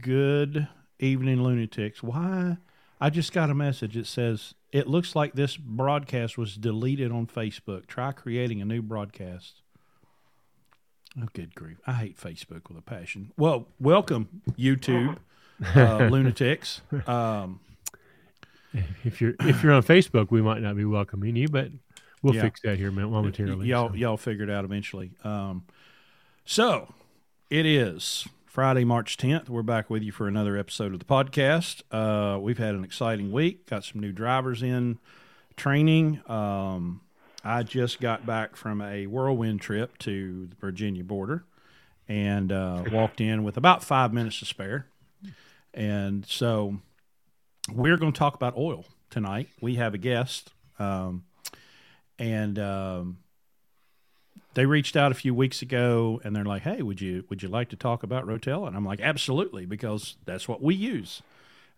Good evening, lunatics. Why? I just got a message. It says it looks like this broadcast was deleted on Facebook. Try creating a new broadcast. Oh, good grief! I hate Facebook with a passion. Well, welcome YouTube uh, lunatics. Um, If you're if you're on Facebook, we might not be welcoming you, but we'll Yeah. fix that here mo- momentarily. y'all so. y'all figure it out eventually. Um, so it is Friday, March tenth. We're back with you for another episode of the podcast. Uh, we've had an exciting week. Got some new drivers in training. Um, I just got back from a whirlwind trip to the Virginia border and uh, walked in with about five minutes to spare. And so we're going to talk about oil tonight. We have a guest. Um, and um, they reached out a few weeks ago and they're like hey would you would you like to talk about rotella and i'm like absolutely because that's what we use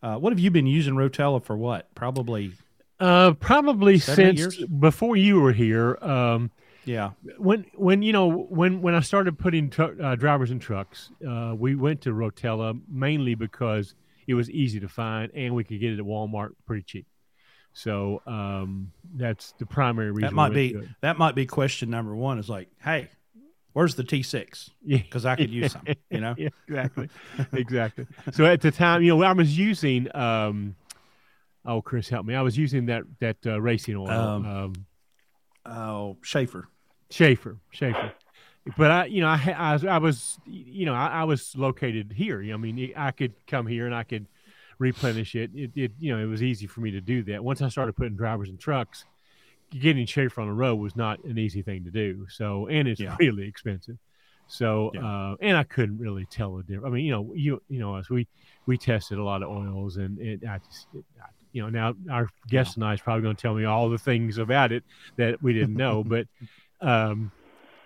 uh, what have you been using rotella for what probably Uh, probably since before you were here. Um, yeah when when you know when when I started putting tru- uh, drivers in trucks, uh, we went to Rotella mainly because it was easy to find and we could get it at Walmart pretty cheap. So um, that's the primary reason. that might be that might be question number one is like hey where's the t6 Yeah. because i could use some you know yeah, exactly, exactly. So at the time, you know, I was using. Um, oh, Chris, help me! I was using that that uh, racing oil, Um, um, oh schaeffer Schaeffer, Schaeffer. But I, you know, I, I, was, I was, you know, I, I was located here. I mean, I could come here and I could replenish it. It, it, you know, it was easy for me to do that. Once I started putting drivers in trucks, getting Schaeffer on the road was not an easy thing to do. So, and it's Yeah. really expensive. So, Yeah. uh, and I couldn't really tell the difference. I mean, you know, you, you know, us, we, we tested a lot of oils and it, I just, it, I, you know, now our guest and I is probably going to tell me all the things about it that we didn't know, but, um,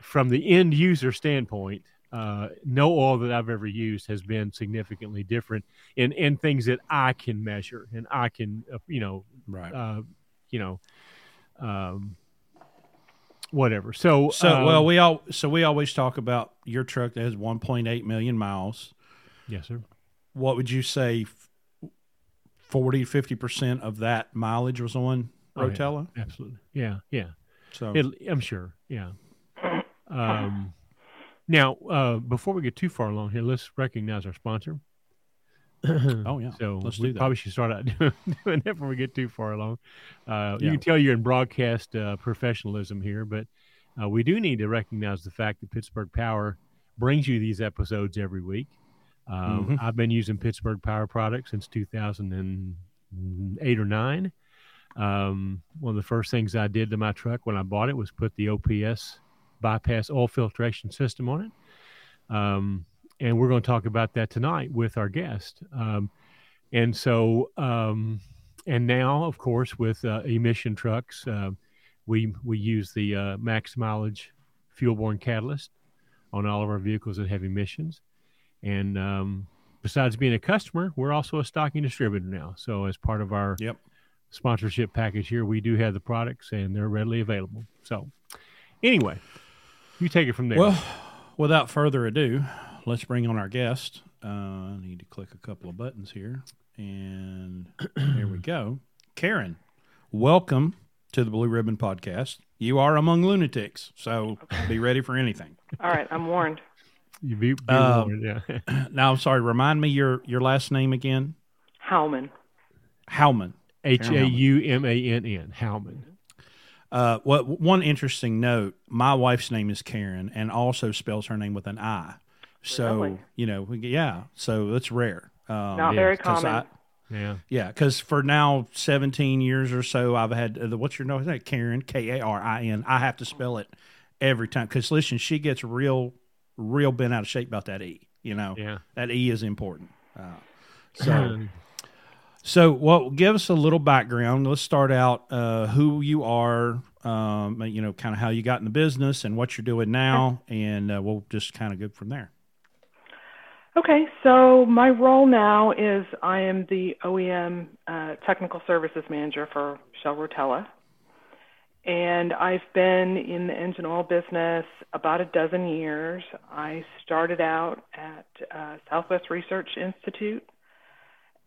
from the end user standpoint, uh, no oil that I've ever used has been significantly different in, in things that I can measure and I can, uh, you know, right uh, you know, um, whatever. So, so um, well we all so we always talk about your truck that has 1.8 million miles yes, sir. what would you say 40 50% of that mileage was on Oh, yeah. rotella Absolutely. Yeah. Yeah. so It, I'm sure. Yeah. Um, now, uh, before we get too far along here, let's recognize our sponsor. oh yeah So let's we do that probably should start out doing, that before we get too far along. Uh, You can tell you're in broadcast uh, professionalism here, but uh, we do need to recognize the fact that Pittsburgh Power brings you these episodes every week. Um, Mhm. I've been using Pittsburgh Power products since 2008 or nine. Um, one of the first things I did to my truck when I bought it was put the OPS bypass oil filtration system on it. Um, and we're going to talk about that tonight with our guest. Um, and so, um, and now, of course, with uh, emission trucks, uh, we we use the uh, max mileage fuel-borne catalyst on all of our vehicles that have emissions. And um, besides being a customer, we're also a stocking distributor now. So, as part of our Yep. sponsorship package here, we do have the products and they're readily available. So, anyway, you take it from there. well without further ado let's bring on our guest uh, i need to click a couple of buttons here and here we go karin welcome to the blue ribbon podcast you are among lunatics so be ready for anything All right, I'm warned. you be, be uh, warned, yeah. now i'm sorry remind me your your last name again Haumann. haumann H A U M A N N, Haumann. Uh, what one interesting note: my wife's name is Karin, and also spells her name with an I. So Really? you know, yeah. So it's rare. Um, Not yeah, very 'cause common. I- Yeah. yeah, because for now seventeen years or so, I've had uh, the, what's your name? Karin K A R I N. I have to spell it every time because listen, she gets real, real bent out of shape about that E. You know, Yeah. that E is important. Uh, so. So, well, give us a little background. Let's start out uh, who you are, um, you know, kind of how you got in the business and what you're doing now, and uh, we'll just kind of go from there. Okay, so my role now is I am the OEM uh, technical services manager for Shell Rotella. and I've been in the engine oil business about a dozen years. I started out at uh, Southwest Research Institute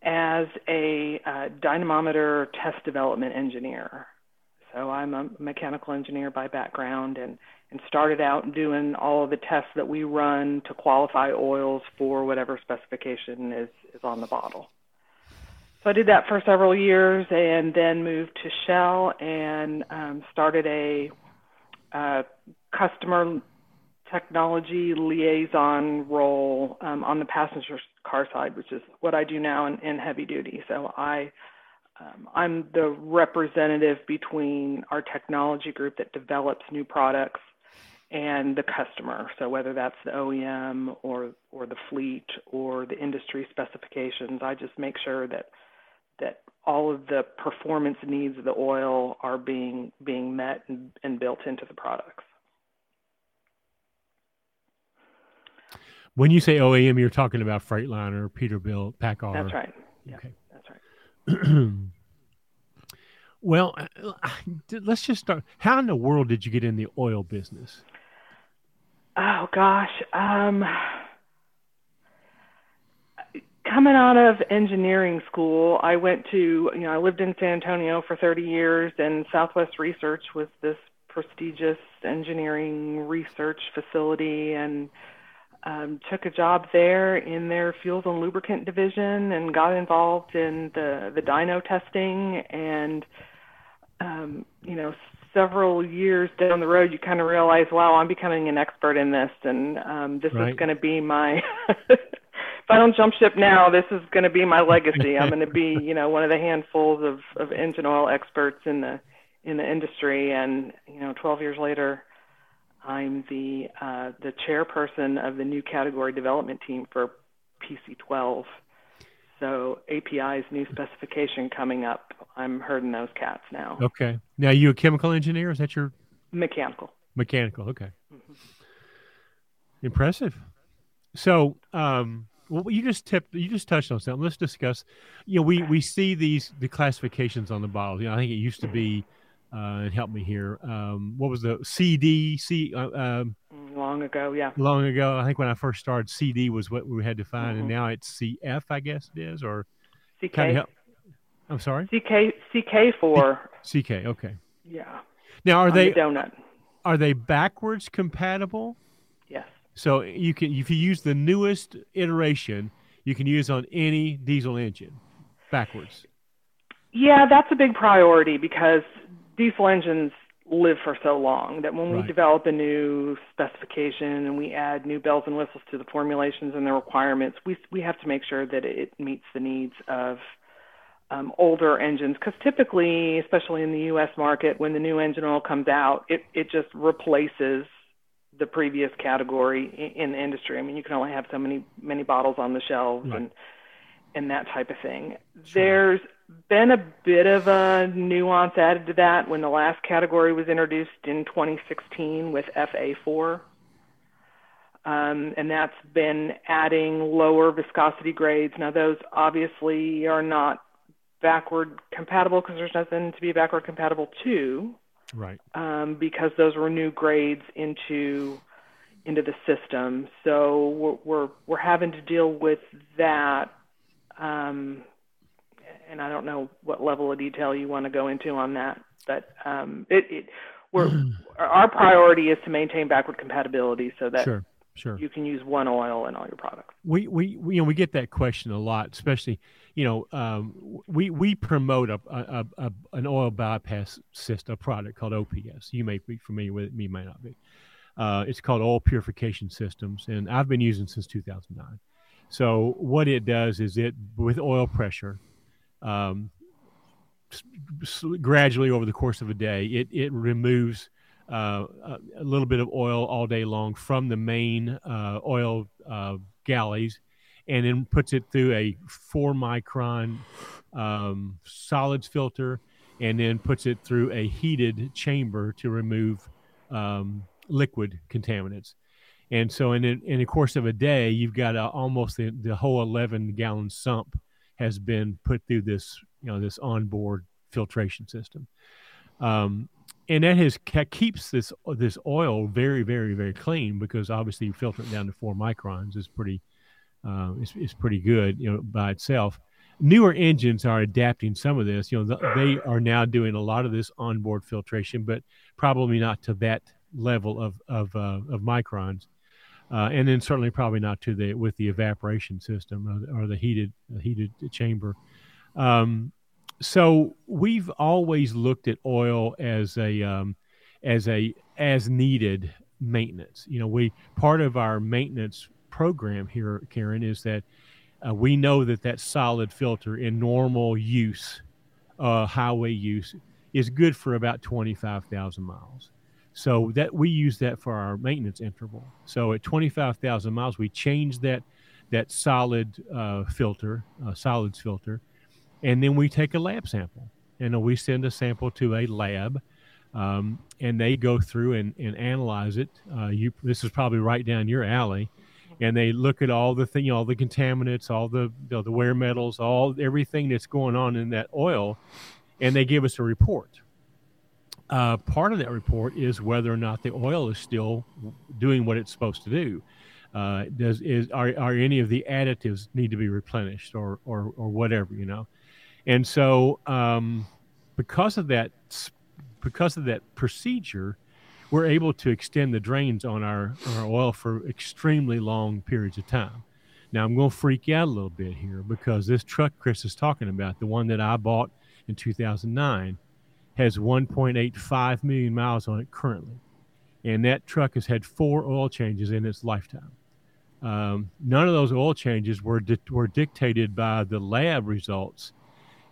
as a uh, dynamometer test development engineer. So I'm a mechanical engineer by background and, and started out doing all of the tests that we run to qualify oils for whatever specification is, is on the bottle. So I did that for several years and then moved to Shell and um, started a uh, customer technology liaison role um, on the passenger car side, which is what I do now in, in heavy duty. So I um, I'm the representative between our technology group that develops new products and the customer. So whether that's the OEM or or the fleet or the industry specifications, I just make sure that that all of the performance needs of the oil are being being met and, and built into the products. When you say OEM, you're talking about Freightliner, Peterbilt, PACCAR. That's right. Yeah. Okay. That's right. well, uh, let's just start. How in the world did you get in the oil business? Oh gosh. Um, coming out of engineering school, I went to, you know, I lived in San Antonio for 30 years, and Southwest Research was this prestigious engineering research facility, and um, took a job there in their fuels and lubricant division, and got involved in the the dyno testing, and um, you know, several years down the road, you kind of realize, wow, I'm becoming an expert in this, and um, this right. is going to be my if I don't jump ship now, this is going to be my legacy. I'm going to be, you know, one of the handfuls of, of engine oil experts in the in the industry. And you know, 12 years later, I'm the uh, the chairperson of the new category development team for PC12. So API's new specification coming up. I'm herding those cats now. Okay. Now, you a chemical engineer? Is that your mechanical? Mechanical. Okay. Mm-hmm. Impressive. So, um, well, you just tipped, you just touched on something. Let's discuss. You know, we we see these the classifications on the bottles. You know, I think it used to be, uh, and help me here. Um, what was the CD? C uh, um, long ago, yeah. Long ago, I think when I first started, CD was what we had to find, mm-hmm. and now it's CF, I guess it is, or CK. Kind of help. I'm sorry. CK CK four. CK. Okay. Yeah. Now, are they the donut? Are they backwards compatible? Yes. So you can, if you use the newest iteration, you can use on any diesel engine backwards. Yeah, that's a big priority because diesel engines live for so long that when we right. develop a new specification and we add new bells and whistles to the formulations and the requirements, we we have to make sure that it meets the needs of um, older engines because typically, especially in the U.S. market, when the new engine oil comes out, it it just replaces the previous category in the industry. I mean, you can only have so many many bottles on the shelves right. and and that type of thing. Sure. There's been a bit of a nuance added to that when the last category was introduced in 2016 with FA4. Um, and that's been adding lower viscosity grades. Now, those obviously are not backward compatible because there's nothing to be backward compatible to right? Um, because those were new grades into into the system. So we're we're, we're having to deal with that. Um, and I don't know what level of detail you want to go into on that, but um, it, it we're our priority is to maintain backward compatibility so that sure. Sure. You can use one oil in all your products. We, we, we you know we get that question a lot, especially you know um, we we promote a, a, a, an oil bypass system, a product called OPS. You may be familiar with it, me may not be. Uh, it's called Oil Purification Systems, and I've been using since 2009. So what it does is it with oil pressure, um, gradually over the course of a day, it it removes uh, a little bit of oil all day long from the main uh, oil uh, galleys and then puts it through a four micron um, solids filter and then puts it through a heated chamber to remove um, liquid contaminants. And so, in, in the course of a day, you've got a, almost the, the whole 11 gallon sump has been put through this, you know, this onboard filtration system. Um, and that has keeps this this oil very very very clean because obviously you filter it down to four microns is pretty uh, is, is pretty good you know by itself. Newer engines are adapting some of this. You know they are now doing a lot of this onboard filtration but probably not to that level of of, uh, of microns uh, and then certainly probably not to the with the evaporation system or the, or the heated heated chamber um, so we've always looked at oil as a um, as a as needed maintenance. You know, we part of our maintenance program here, Karin, is that uh, we know that that solid filter in normal use, uh, highway use, is good for about twenty five thousand miles. So that we use that for our maintenance interval. So at twenty five thousand miles, we change that that solid uh, filter, uh, solids filter and then we take a lab sample and we send a sample to a lab um, and they go through and, and analyze it uh, you this is probably right down your alley and they look at all the thing, all the contaminants, all the you know, the wear metals, all everything that's going on in that oil, and they give us a report. Uh, part of that report is whether or not the oil is still doing what it's supposed to do. Uh, does is are, are any of the additives need to be replenished or or or whatever you know? And so, um, because of that, because of that procedure, we're able to extend the drains on our, our oil for extremely long periods of time. Now, I'm going to freak you out a little bit here because this truck Chris is talking about, the one that I bought in 2009, has 1.85 million miles on it currently. And that truck has had four oil changes in its lifetime. Um, none of those oil changes were, di- were dictated by the lab results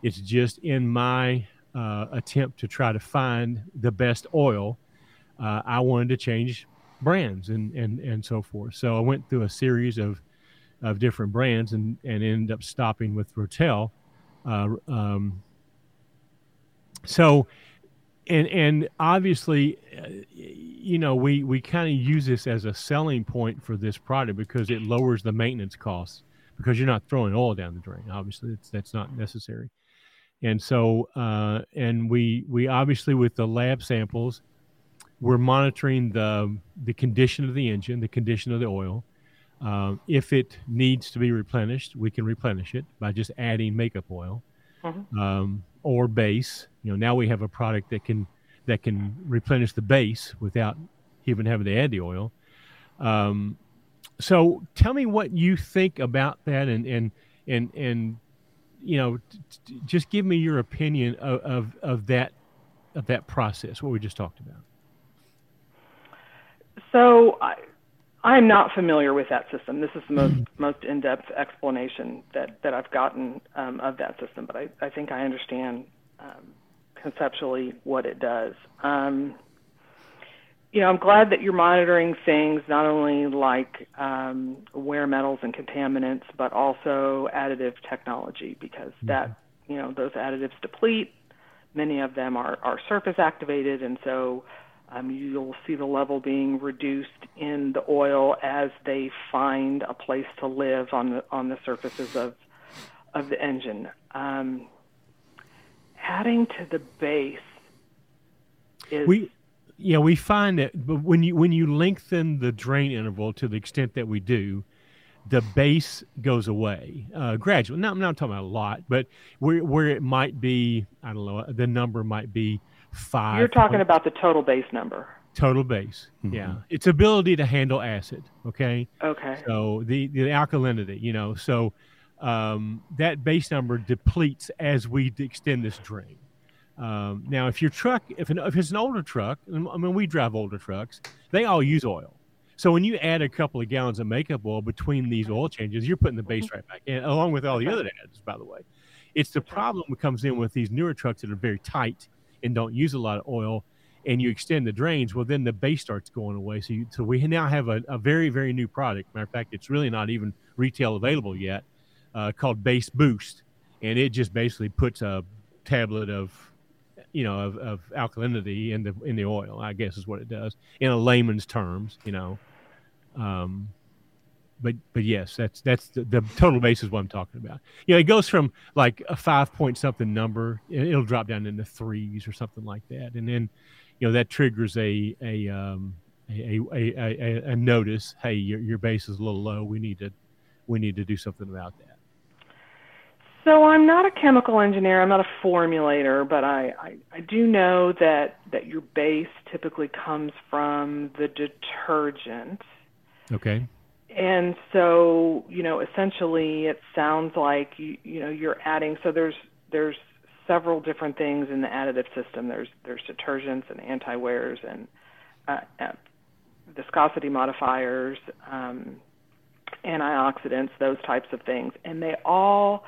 it's just in my uh, attempt to try to find the best oil. Uh, I wanted to change brands and, and, and so forth. So I went through a series of, of different brands and, and ended up stopping with Rotella. Uh, um, so, and, and obviously, uh, you know, we, we kind of use this as a selling point for this product because it lowers the maintenance costs because you're not throwing oil down the drain. Obviously, that's not necessary and so uh, and we we obviously with the lab samples we're monitoring the the condition of the engine the condition of the oil uh, if it needs to be replenished we can replenish it by just adding makeup oil mm-hmm. um, or base you know now we have a product that can that can replenish the base without even having to add the oil um, so tell me what you think about that and and and and you know, t- t- just give me your opinion of, of, of that of that process, what we just talked about. So I, I'm not familiar with that system. This is the most mm-hmm. most in-depth explanation that, that I've gotten um, of that system, but I, I think I understand um, conceptually what it does. Um, you know, I'm glad that you're monitoring things not only like um, wear metals and contaminants, but also additive technology because mm-hmm. that, you know, those additives deplete. Many of them are, are surface activated, and so um, you'll see the level being reduced in the oil as they find a place to live on the on the surfaces of of the engine. Um, adding to the base is. We- yeah, we find that but when you when you lengthen the drain interval to the extent that we do, the base goes away uh, gradually. Now, I'm not talking about a lot, but where where it might be, I don't know, the number might be five. You're talking about the total base number. Total base, mm-hmm. yeah. Its ability to handle acid. Okay. Okay. So the the alkalinity, you know, so um, that base number depletes as we extend this drain. Um, now, if your truck, if, an, if it's an older truck, I mean, we drive older trucks, they all use oil. So when you add a couple of gallons of makeup oil between these oil changes, you're putting the base mm-hmm. right back in, along with all the other ads, by the way. It's the problem that comes in with these newer trucks that are very tight and don't use a lot of oil, and you extend the drains. Well, then the base starts going away. So, you, so we now have a, a, very, very new product. Matter of fact, it's really not even retail available yet, uh, called Base Boost, and it just basically puts a tablet of you know, of, of alkalinity in the in the oil. I guess is what it does in a layman's terms. You know, um, but but yes, that's that's the, the total base is what I'm talking about. You know, it goes from like a five point something number, it'll drop down into threes or something like that, and then you know that triggers a a um, a, a, a, a, notice. Hey, your your base is a little low. We need to we need to do something about that. So I'm not a chemical engineer. I'm not a formulator, but I, I, I do know that that your base typically comes from the detergent. Okay. And so, you know, essentially, it sounds like you you know you're adding. So there's there's several different things in the additive system. There's there's detergents and anti-wears and uh, uh, viscosity modifiers, um, antioxidants, those types of things, and they all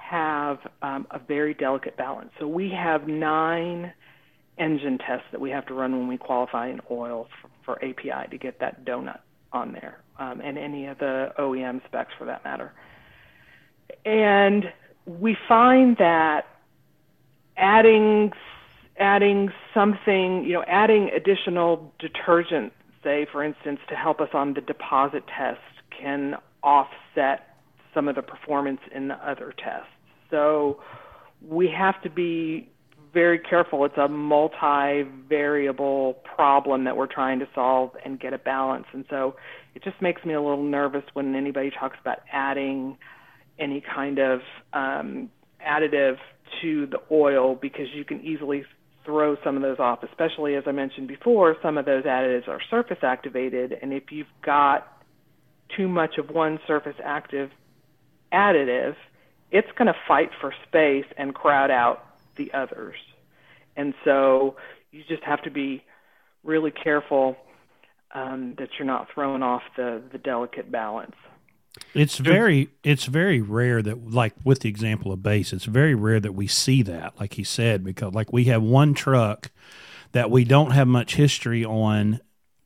have um, a very delicate balance. So we have nine engine tests that we have to run when we qualify an oil for, for API to get that donut on there, um, and any of the OEM specs for that matter. And we find that adding adding something, you know, adding additional detergent, say for instance, to help us on the deposit test can offset some of the performance in the other tests. So we have to be very careful. It's a multi-variable problem that we're trying to solve and get a balance. And so it just makes me a little nervous when anybody talks about adding any kind of um, additive to the oil because you can easily throw some of those off, especially as I mentioned before, some of those additives are surface activated. And if you've got too much of one surface active additive, it's going to fight for space and crowd out the others. And so you just have to be really careful um, that you're not throwing off the, the delicate balance. It's very it's very rare that like with the example of base, it's very rare that we see that, like he said, because like we have one truck that we don't have much history on.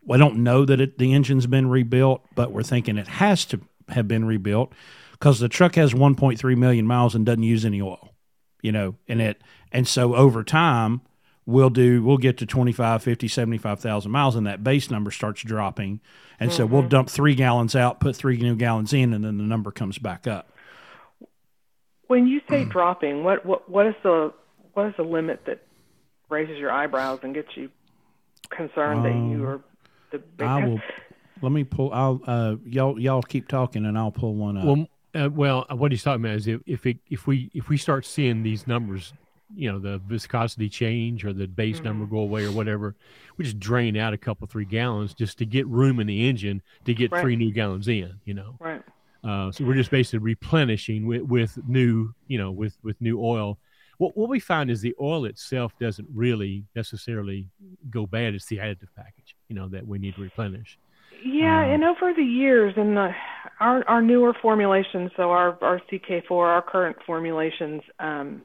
We don't know that it, the engine's been rebuilt, but we're thinking it has to have been rebuilt because the truck has 1.3 million miles and doesn't use any oil, you know, in it. And so over time, we'll do we'll get to 25 50 75,000 miles and that base number starts dropping and mm-hmm. so we'll mm-hmm. dump 3 gallons out put 3 new gallons in and then the number comes back up when you say dropping what what what is the what is the limit that raises your eyebrows and gets you concerned um, that you um, are the big I will let me pull I'll uh y'all y'all keep talking and I'll pull one up well uh, well, what he's talking about is if if, it, if we if we start seeing these numbers you know the viscosity change or the base mm-hmm. number go away or whatever we just drain out a couple three gallons just to get room in the engine to get right. three new gallons in you know? Right. Uh, so we're just basically replenishing with, with new you know with with new oil. What, what we find is the oil itself doesn't really necessarily go bad. It's the additive package you know that we need to replenish yeah, um, and over the years, and our our newer formulations, so our our CK4, our current formulations, um,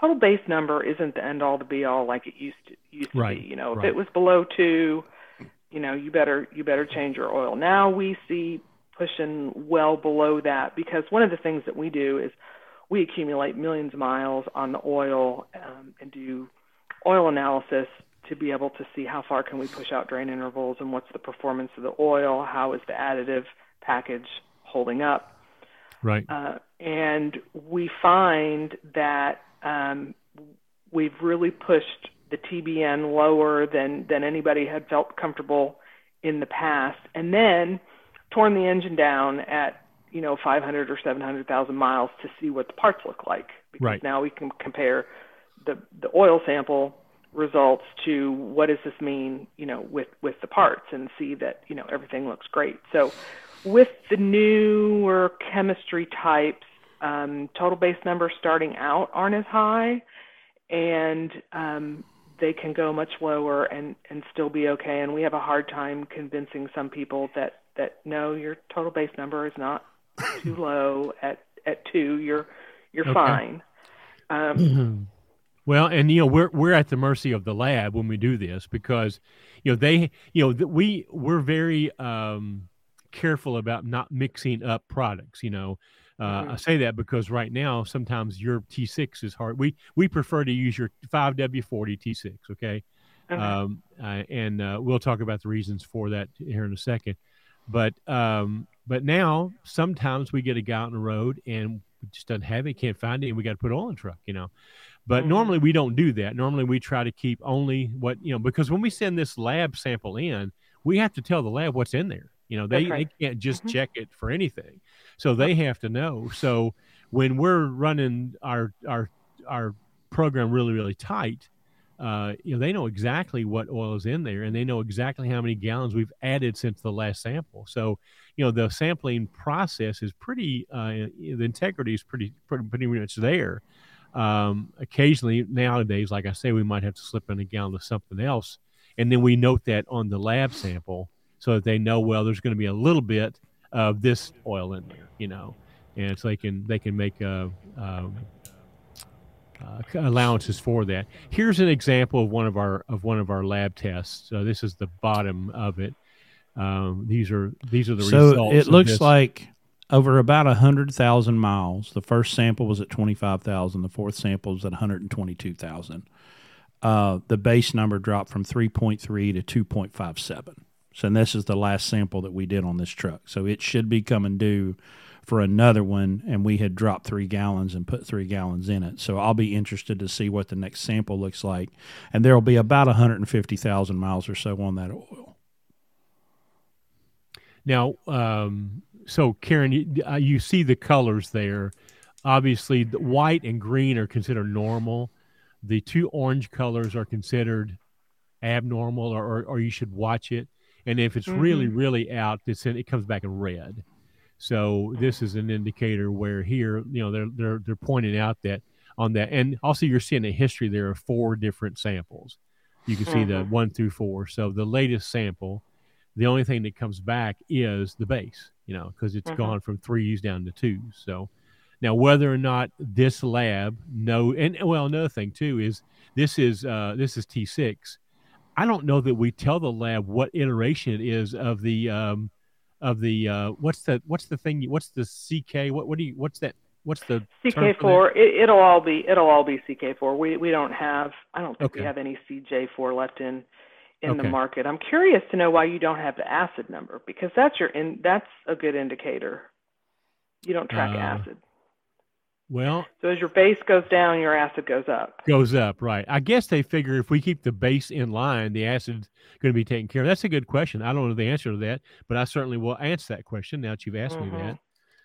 total base number isn't the end all to be all like it used to used right, to be. You know, right. if it was below two, you know, you better you better change your oil. Now we see pushing well below that because one of the things that we do is we accumulate millions of miles on the oil um, and do oil analysis to be able to see how far can we push out drain intervals and what's the performance of the oil, how is the additive package holding up. Right. Uh, and we find that um, we've really pushed the TBN lower than than anybody had felt comfortable in the past, and then torn the engine down at you know 500 or 700,000 miles to see what the parts look like. Because right. now we can compare the the oil sample results to what does this mean, you know, with with the parts and see that you know everything looks great. So with the newer chemistry types, um, total base numbers starting out aren't as high, and um, they can go much lower and and still be okay. And we have a hard time convincing some people that that no, your total base number is not too low at at two. You're you're okay. fine. Um, mm-hmm. Well, and you know we're we're at the mercy of the lab when we do this because you know they you know we we're very um, careful about not mixing up products. You know, uh, mm-hmm. I say that because right now sometimes your T6 is hard. We we prefer to use your 5W40 T6. Okay, okay. Um, uh, and uh, we'll talk about the reasons for that here in a second. But um, but now sometimes we get a guy on the road and just doesn't have it, can't find it, and we got to put oil in the truck. You know, But Mhm. normally we don't do that. Normally we try to keep only what you know because when we send this lab sample in, we have to tell the lab what's in there. You know, they, right. they can't just Mhm. check it for anything. So they have to know. So when we're running our our our program really really tight, uh, you know they know exactly what oil is in there, and they know exactly how many gallons we've added since the last sample. So you know the sampling process is pretty uh, the integrity is pretty pretty, pretty much there. Um, occasionally nowadays, like I say, we might have to slip in a gallon of something else, and then we note that on the lab sample so that they know well there's going to be a little bit of this oil in there, you know, and so they can they can make uh, um, uh, allowances for that. Here's an example of one of our of one of our lab tests. So this is the bottom of it. Um, these are these are the so results. it looks like over about a hundred thousand miles. The first sample was at twenty five thousand. The fourth sample was at one hundred and twenty two thousand. Uh, the base number dropped from three point three to two point five seven. So and this is the last sample that we did on this truck. So it should be coming due for another one, and we had dropped three gallons and put three gallons in it. So I'll be interested to see what the next sample looks like, and there will be about one hundred and fifty thousand miles or so on that oil. Now, um, so Karin, you, uh, you see the colors there. Obviously, the white and green are considered normal. The two orange colors are considered abnormal, or, or, or you should watch it. And if it's really, really out, it's in, it comes back in red. So this is an indicator where here, you know, they're they're they're pointing out that on that, and also you're seeing a history there of four different samples. You can see the Mhm. one through four. So the latest sample, the only thing that comes back is the base, you know, because it's Mhm. gone from threes down to twos. So now whether or not this lab no, and well, another thing too is this is uh, this is T six. I don't know that we tell the lab what iteration it is of the um, of the uh, what's the what's the thing? What's the CK? What what do you what's that? What's the term for that? CK4. It, it'll all be it'll all be CK4. We we don't have I don't think Okay. we have any CJ4 left in in the market. I'm curious to know why you don't have the acid number because that's your in that's a good indicator. You don't track Uh, acid. Well, So as your base goes down, your acid goes up. goes up, right? I guess they figure if we keep the base in line, the acid's going to be taken care of. That's a good question. I don't know the answer to that, but I certainly will answer that question now that you've asked me Mhm. that.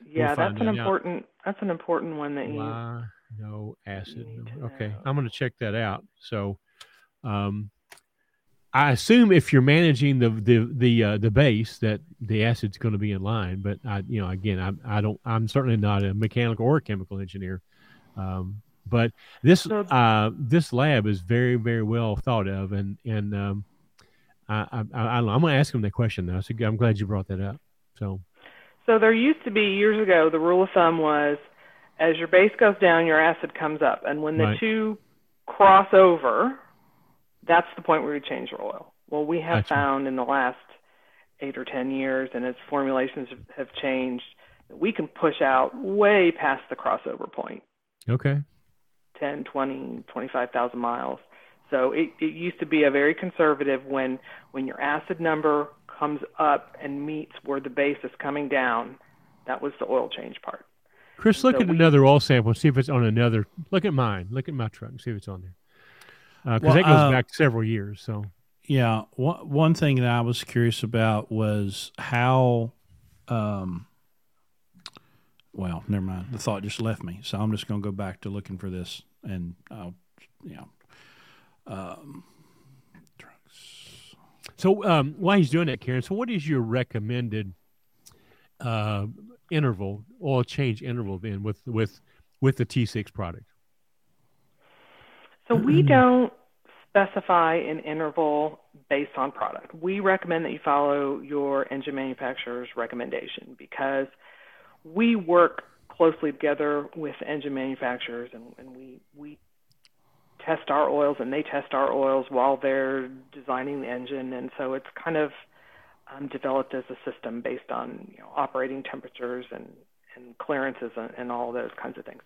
Yeah, find that's an that out. important that's an important one that you Why no acid? need number. to Okay, know. I'm going to check that out. So, um, I assume if you're managing the the the uh, the base that the acid's going to be in line. But I, you know, again, I I don't. I'm certainly not a mechanical or a chemical engineer. Um, but this uh, this lab is very very well thought of, and and um, I, I, I, I'm going to ask him that question now. So I'm glad you brought that up. So So there used to be years ago the rule of thumb was as your base goes down, your acid comes up, and when the Right. two cross over, that's the point where you change your oil. Well, we have Gotcha. found in the last eight or ten years, and as formulations have- have changed, that we can push out way past the crossover point. okay, 10, 20, 25,000 miles. So it, it used to be a very conservative when when your acid number comes up and meets where the base is coming down, that was the oil change part. Chris, look So at we- another oil sample and see if it's on another. Look at mine. Look at my truck and see if it's on there. Because Well, that goes uh, back several years. So Yeah, one one thing that I was curious about was how, um, well, never mind. The thought just left me, so I'm just going to go back to looking for this, and I'll, yeah, um, trucks. So um, while he's doing that, Karin, so what is your recommended uh, interval, oil change interval then with with with the T6 product? So we don't specify an interval based on product. We recommend that you follow your engine manufacturer's recommendation because we work closely together with engine manufacturers and, and we, we test our oils and they test our oils while they're designing the engine and so it's kind of um, developed as a system based on you know, operating temperatures and, and clearances and, and all those kinds of things.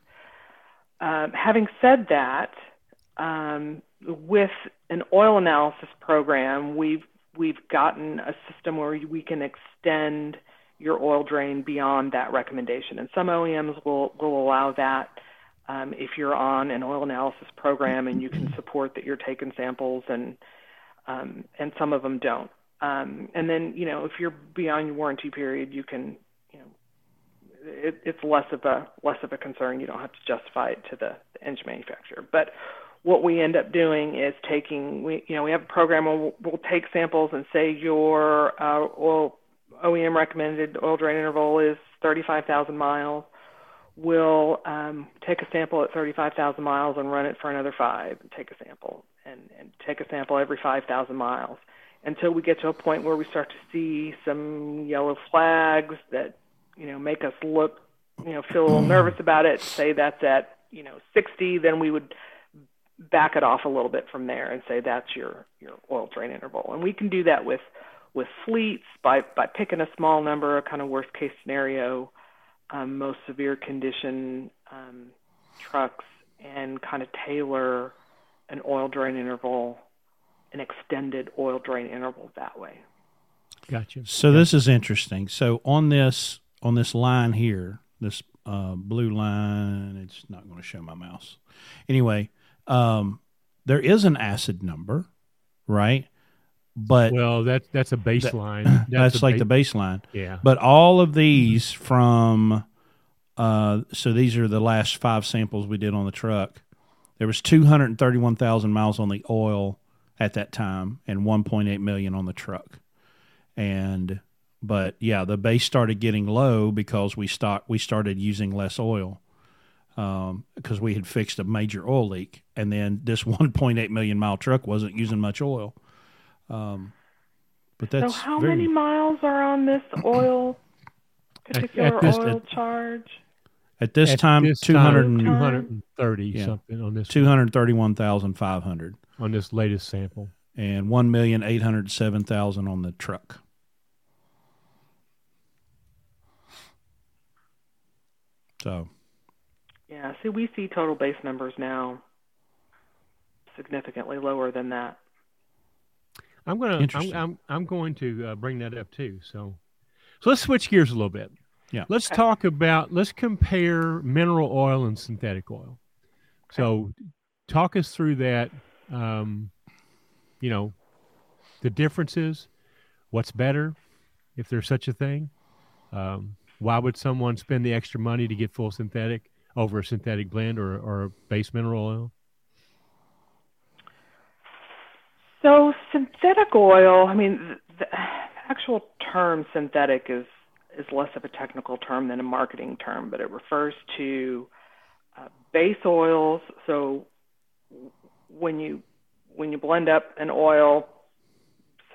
Um, having said that, um, with an oil analysis program, we've we've gotten a system where we can extend your oil drain beyond that recommendation, and some OEMs will will allow that um, if you're on an oil analysis program and you can support that you're taking samples and um, and some of them don't. Um, and then you know if you're beyond your warranty period, you can you know it, it's less of a less of a concern. You don't have to justify it to the, the engine manufacturer. But what we end up doing is taking we you know we have a program where we'll, we'll take samples and say your uh, oil OEM recommended oil drain interval is 35,000 miles we'll um, take a sample at 35,000 miles and run it for another five, and take a sample, and, and take a sample every 5,000 miles until we get to a point where we start to see some yellow flags that you know make us look you know feel a little nervous about it. Say that's at you know 60, then we would back it off a little bit from there and say that's your your oil drain interval, and we can do that with with fleets by by picking a small number, a kind of worst case scenario um, most severe condition um, trucks and kind of tailor an oil drain interval, an extended oil drain interval that way. Gotcha. So this is interesting. So on this on this line here, this uh, blue line, it's not going to show my mouse. Anyway, um, there is an acid number, right? But well, that that's a baseline. That, that's, that's like ba- the baseline. yeah. But all of these from, uh, so these are the last five samples we did on the truck. There was 231,000 miles on the oil at that time and 1.8 million on the truck. And, but yeah, the base started getting low because we stock we started using less oil um, because we had fixed a major oil leak. And then this 1.8 million mile truck wasn't using much oil. Um, but that's so how very, many miles are on this oil particular at this- oil at- charge? At this At time, this two time, and 230 Yeah. something on this two hundred thirty-one thousand five hundred, on this latest sample. and one million eight hundred seven thousand on the truck. So Yeah, see, we see total base numbers now significantly lower than that. I'm gonna I'm I'm, I'm going to uh, bring that up too. So so let's switch gears a little bit. Yeah. Let's talk about let's compare mineral oil and synthetic oil. So talk us through that. Um, you know, the differences. What's better, if there's such a thing? Um, why would someone spend the extra money to get full synthetic over a synthetic blend or or a base mineral oil? So synthetic oil, I mean, the, actual term synthetic is is less of a technical term than a marketing term, but it refers to uh, base oils. So when you when you blend up an oil,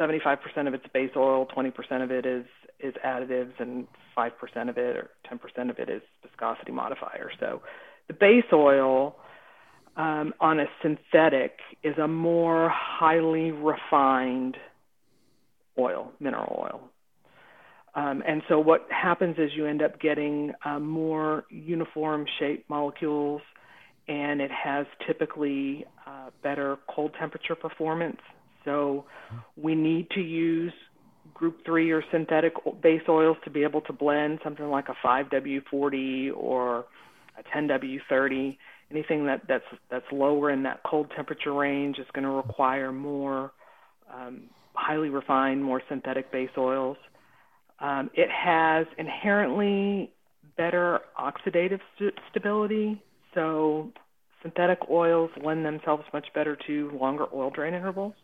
75% of it's base oil, 20% of it is is additives, and 5% of it or 10% of it is viscosity modifier. So the base oil um, on a synthetic is a more highly refined oil, mineral oil. Um, and so what happens is you end up getting uh, more uniform shaped molecules, and it has typically uh, better cold temperature performance. So we need to use group 3 or synthetic base oils to be able to blend something like a 5W40 or a 10W30 anything that that's that's lower in that cold temperature range is going to require more um, highly refined, more synthetic base oils. Um, it has inherently better oxidative st- stability, so synthetic oils lend themselves much better to longer oil drain intervals.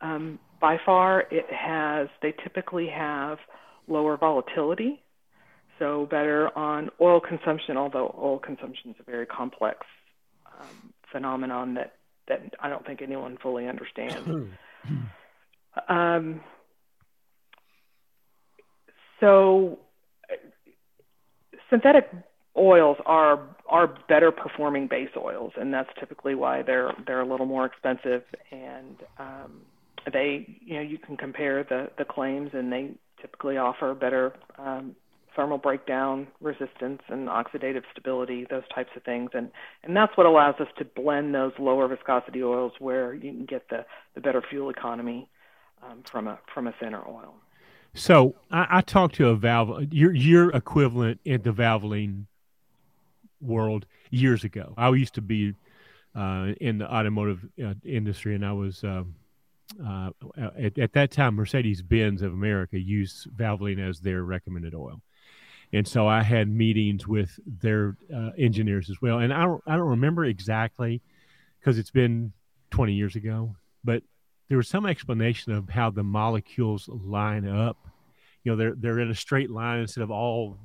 Um, by far, it has they typically have lower volatility so better on oil consumption, although oil consumption is a very complex um, phenomenon that, that I don't think anyone fully understands. um, so synthetic oils are are better performing base oils, and that's typically why they're they're a little more expensive. And um, they, you know, you can compare the the claims, and they typically offer better um, thermal breakdown resistance and oxidative stability, those types of things. And, and that's what allows us to blend those lower viscosity oils where you can get the, the better fuel economy um, from a from a thinner oil. So I, I talked to a valve, your your equivalent in the Valvoline world years ago. I used to be uh, in the automotive uh, industry, and I was um, uh, at, at, that time Mercedes Benz of America used Valvoline as their recommended oil, and so I had meetings with their uh, engineers as well. And I don't, I don't remember exactly because it's been 20 years ago, but there was some explanation of how the molecules line up. You know, they're they're in a straight line instead of all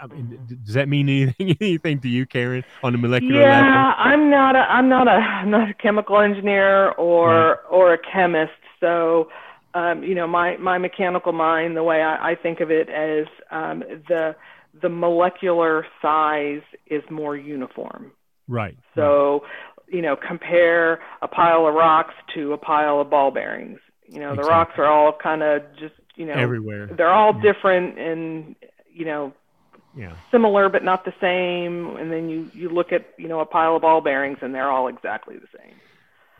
I mean, does that mean anything anything to you, Karin, on the molecular yeah, level? Yeah, I'm not a I'm not a I'm not a chemical engineer or right. or a chemist, so um, you know my my mechanical mind, the way I, I think of it as um, the the molecular size is more uniform. Right. So, you know, compare a pile of rocks to a pile of ball bearings. You know, exactly. the rocks are all kind of just you know everywhere. They're all yeah. different and you know yeah. similar but not the same. And then you you look at you know a pile of ball bearings and they're all exactly the same.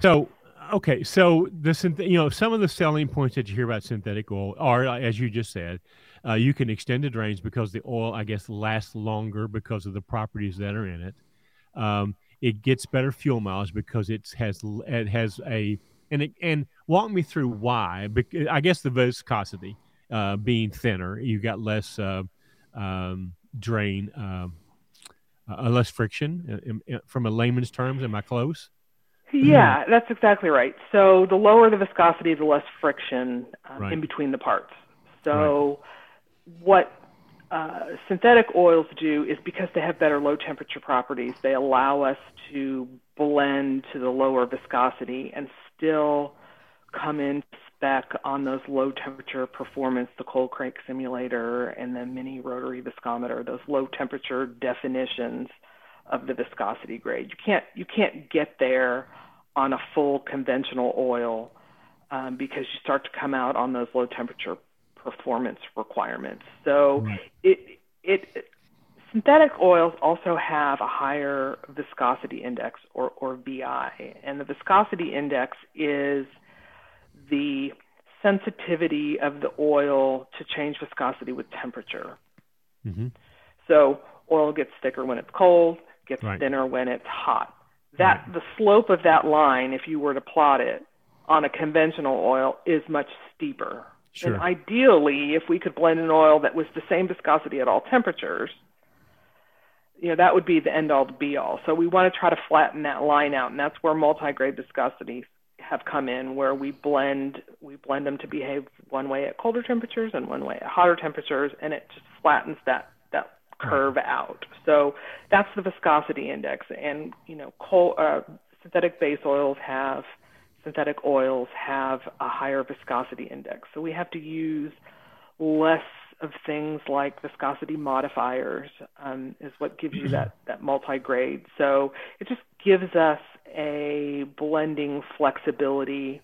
So okay. So the you know some of the selling points that you hear about synthetic oil are as you just said uh, you can extend the drains because the oil i guess lasts longer because of the properties that are in it. Um, it gets better fuel mileage because it has it has a and it, and walk me through why i guess the viscosity uh, being thinner you got less uh, um, drain um, uh, less friction uh, from a layman's terms am i close yeah that's exactly right so the lower the viscosity the less friction um, right. in between the parts so right. what uh, synthetic oils do is because they have better low temperature properties they allow us to blend to the lower viscosity and still come in spec on those low temperature performance, the cold crank simulator and the mini rotary viscometer, those low temperature definitions of the viscosity grade. You can't you can't get there on a full conventional oil um, because you start to come out on those low temperature performance requirements. So it it synthetic oils also have a higher viscosity index or, or VI, and the viscosity index is the sensitivity of the oil to change viscosity with temperature. Mm-hmm. So oil gets thicker when it's cold, gets right. thinner when it's hot. That right. the slope of that line, if you were to plot it on a conventional oil, is much steeper. Sure. And ideally, if we could blend an oil that was the same viscosity at all temperatures, you know, that would be the end all be all. So we want to try to flatten that line out, and that's where multi-grade viscosity have come in where we blend we blend them to behave one way at colder temperatures and one way at hotter temperatures and it just flattens that that curve out. So that's the viscosity index. And you know coal, uh, synthetic base oils have synthetic oils have a higher viscosity index. So we have to use less of things like viscosity modifiers um, is what gives you that, that multi-grade. So it just gives us a blending flexibility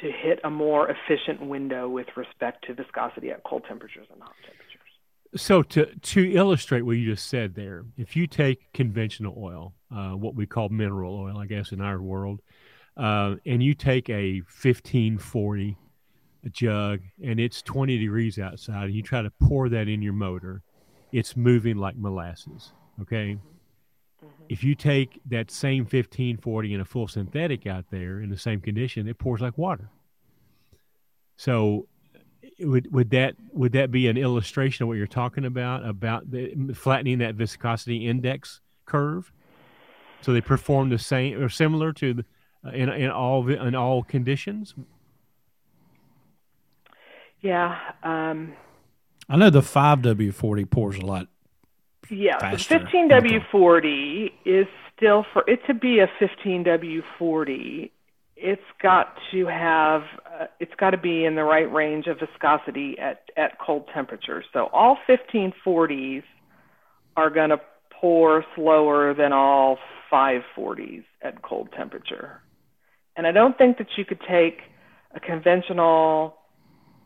to hit a more efficient window with respect to viscosity at cold temperatures and hot temperatures. So to to illustrate what you just said there, if you take conventional oil, uh, what we call mineral oil, I guess in our world, uh, and you take a 1540 a jug and it's 20 degrees outside and you try to pour that in your motor, it's moving like molasses. Okay. Mm-hmm. If you take that same 1540 in a full synthetic out there in the same condition, it pours like water. So would would that would that be an illustration of what you're talking about about the, flattening that viscosity index curve? So they perform the same or similar to the, uh, in in all in all conditions. Yeah. Um, I know the 5W40 pours a lot. Yeah, faster. the 15W40 is still for it to be a 15W40. It's got to have uh, it's got to be in the right range of viscosity at at cold temperatures. So all 1540s are going to pour slower than all 540s at cold temperature. And I don't think that you could take a conventional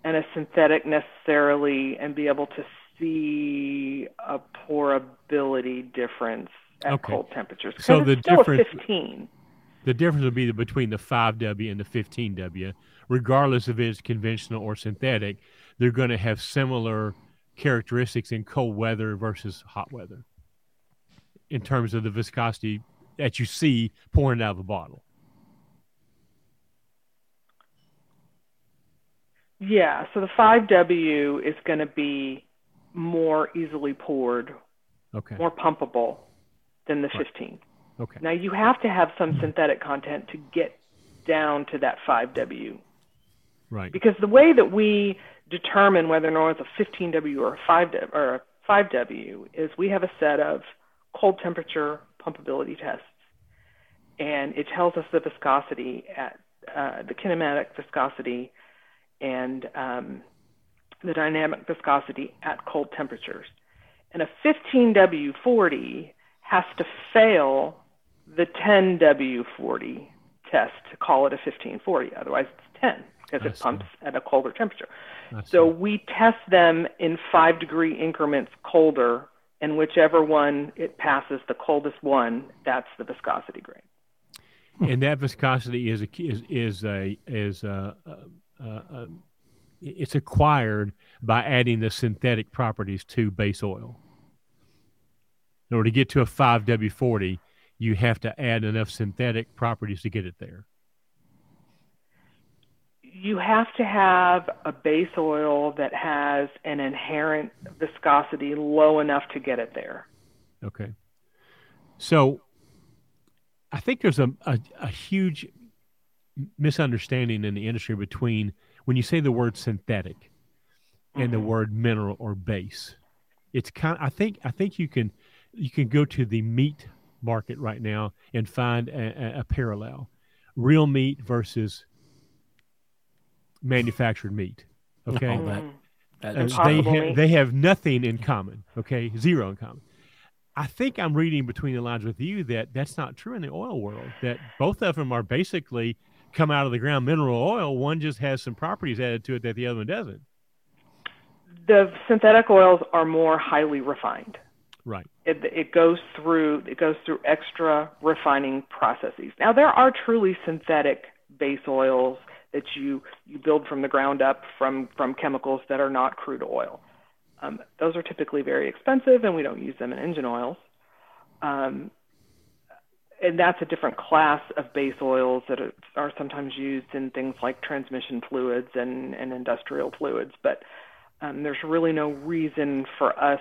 and a synthetic necessarily and be able to see a pourability difference at okay. cold temperatures. So the difference, 15. The difference would be between the 5W and the 15W, regardless if it's conventional or synthetic. They're going to have similar characteristics in cold weather versus hot weather. in terms of the viscosity that you see pouring out of a bottle. Yeah, so the 5W is going to be more easily poured, Okay. more pumpable than the Right. 15. Okay. Now you have to have some synthetic content to get down to that 5W Right. because the way that we determine whether or not it's a 15W or a 5W or a 5W is we have a set of cold temperature pumpability tests, and it tells us the viscosity at uh, the kinematic viscosity and um, the dynamic viscosity at cold temperatures. And a 15W40 has to fail the 10W40 test to call it a 1540. Otherwise, it's 10 because I it see. pumps at a colder temperature. I So see. we test them in five degree increments colder, and whichever one it passes the coldest one, that's the viscosity grade. and that viscosity is a, is is a is a, uh, uh, uh, it's acquired by adding the synthetic properties to base oil. In order to get to a 5W40, you have to add enough synthetic properties to get it there. You have to have a base oil that has an inherent viscosity low enough to get it there. Okay. So I think there's a, a, a huge misunderstanding in the industry between when you say the word synthetic and the Mhm. word mineral or base. It's kind I think I think you can you can go to the meat market right now and find a, a, parallel. Real meat versus manufactured meat. Okay. Oh, that-. That Uh, they, ha- they have nothing in common. Okay, zero in common. I think I'm reading between the lines with you that that's not true in the oil world. That both of them are basically come out of the ground mineral oil. One just has some properties added to it that the other one doesn't. The synthetic oils are more highly refined. Right. It, it goes through it goes through extra refining processes. Now there are truly synthetic base oils that you you build from the ground up from from chemicals that are not crude oil. Um, those are typically very expensive, and we don't use them in engine oils. Um, and that's a different class of base oils that are, are sometimes used in things like transmission fluids and, and industrial fluids. But um, there's really no reason for us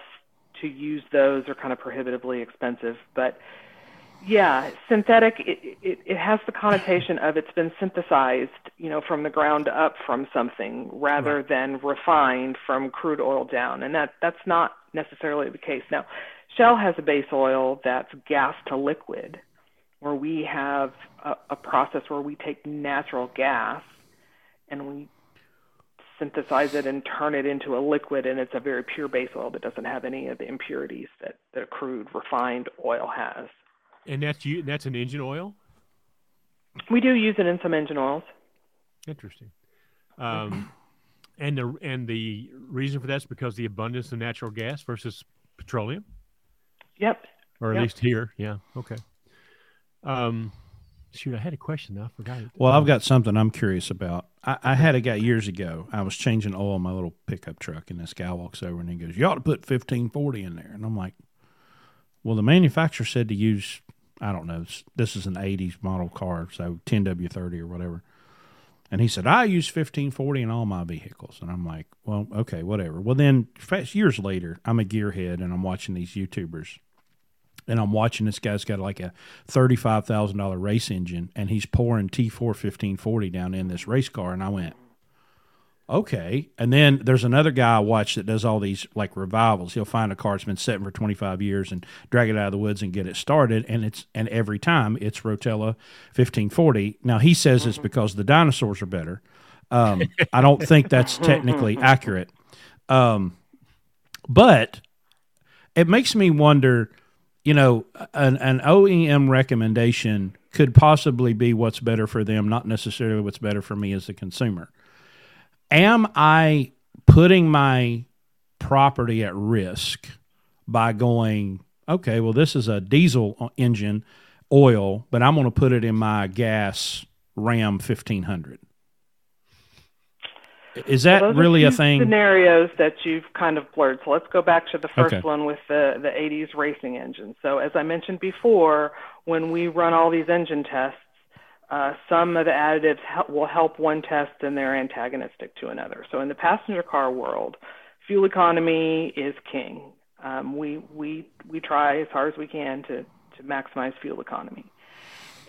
to use those. They're kind of prohibitively expensive. But yeah, synthetic, it, it, it has the connotation of it's been synthesized, you know, from the ground up from something rather Right. than refined from crude oil down. And that, that's not necessarily the case. Now, Shell has a base oil that's gas to liquid, where we have a, a process where we take natural gas and we synthesize it and turn it into a liquid, and it's a very pure base oil that doesn't have any of the impurities that, that a crude refined oil has. And that's you. That's an engine oil. We do use it in some engine oils. Interesting. Um, and the and the reason for that's because the abundance of natural gas versus petroleum. Yep. or at Yeah. least here. Yeah. Okay. Um, shoot, I had a question. I forgot it. Well, I've got something I'm curious about. I, I had a guy years ago. I was changing oil in my little pickup truck, and this guy walks over and he goes, "You ought to put 1540 in there." And I'm like, "Well, the manufacturer said to use, I don't know. This is an 80s model car, so 10W30 or whatever." And he said, "I use 1540 in all my vehicles." And I'm like, "Well, okay, whatever." Well, then years later, I'm a gearhead and I'm watching these YouTubers and I'm watching this guy's got like a thirty-five thousand dollar race engine, and he's pouring T four fifteen forty down in this race car, and I went, okay. And then there's another guy I watch that does all these like revivals. He'll find a car that's been sitting for twenty five years and drag it out of the woods and get it started, and it's and every time it's Rotella fifteen forty. Now he says it's because the dinosaurs are better. Um, I don't think that's technically accurate, um, but it makes me wonder you know, an, an OEM recommendation could possibly be what's better for them, not necessarily what's better for me as a consumer. Am I putting my property at risk by going, okay, well, this is a diesel engine oil, but I'm going to put it in my gas Ram 1500? Is that Well, really a thing? Scenarios that you've kind of blurred. So let's go back to the first Okay. one with the the 80s racing engine. So as I mentioned before, when we run all these engine tests, uh, some of the additives hel- will help one test and they're antagonistic to another. So in the passenger car world, fuel economy is king. Um, we we we try as hard as we can to to maximize fuel economy.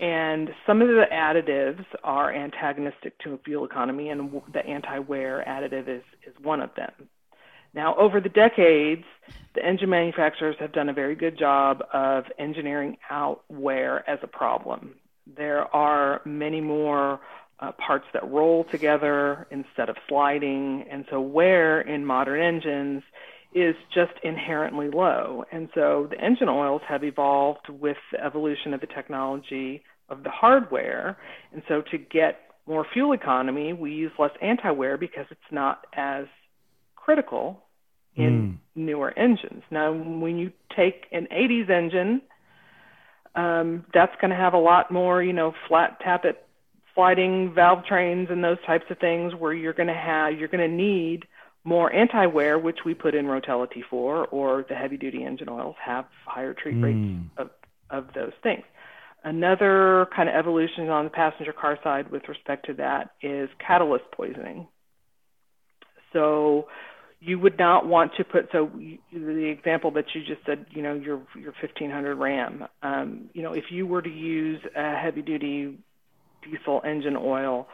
And some of the additives are antagonistic to fuel economy, and the anti-wear additive is, is one of them. Now, over the decades, the engine manufacturers have done a very good job of engineering out wear as a problem. There are many more uh, parts that roll together instead of sliding, and so wear in modern engines is just inherently low. And so the engine oils have evolved with the evolution of the technology of the hardware. And so to get more fuel economy, we use less anti wear because it's not as critical in newer engines. Now, when you take an 80s engine, um, that's going to have a lot more, you know, flat tappet sliding valve trains and those types of things where you're going to have, you're going to need more anti-wear, which we put in Rotella T4, or the heavy-duty engine oils have higher treat rates Mm. of, of those things. Another kind of evolution on the passenger car side with respect to that is catalyst poisoning. So you would not want to put so the example that you just said, you know, your your 1500 Ram. Um, you know, if you were to use a heavy-duty diesel engine oil,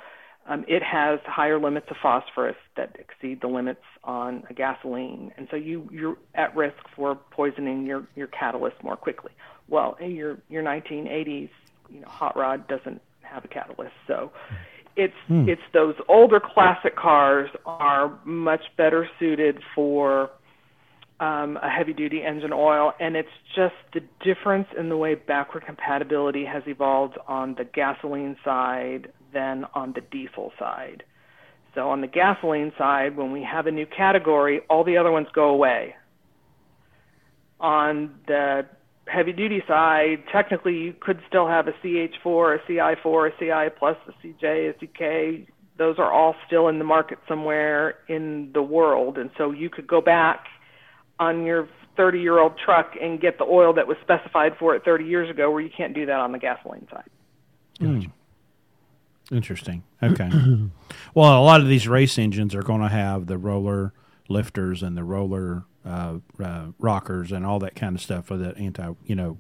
um, it has higher limits of phosphorus that exceed the limits on a gasoline, and so you you're at risk for poisoning your your catalyst more quickly. Well, in your your 1980s, you know, hot rod doesn't have a catalyst, so it's it's those older classic cars are much better suited for um, a heavy duty engine oil, and it's just the difference in the way backward compatibility has evolved on the gasoline side than on the diesel side. So on the gasoline side, when we have a new category, all the other ones go away. On the heavy duty side, technically you could still have a CH4, a CI4, a CI plus, a CJ, a CK. Those are all still in the market somewhere in the world, and so you could go back on your 30 year old truck and get the oil that was specified for it 30 years ago, where you can't do that on the gasoline side. Mm. Interesting. Okay. well, a lot of these race engines are going to have the roller lifters and the roller uh, uh, rockers and all that kind of stuff for that anti, you know,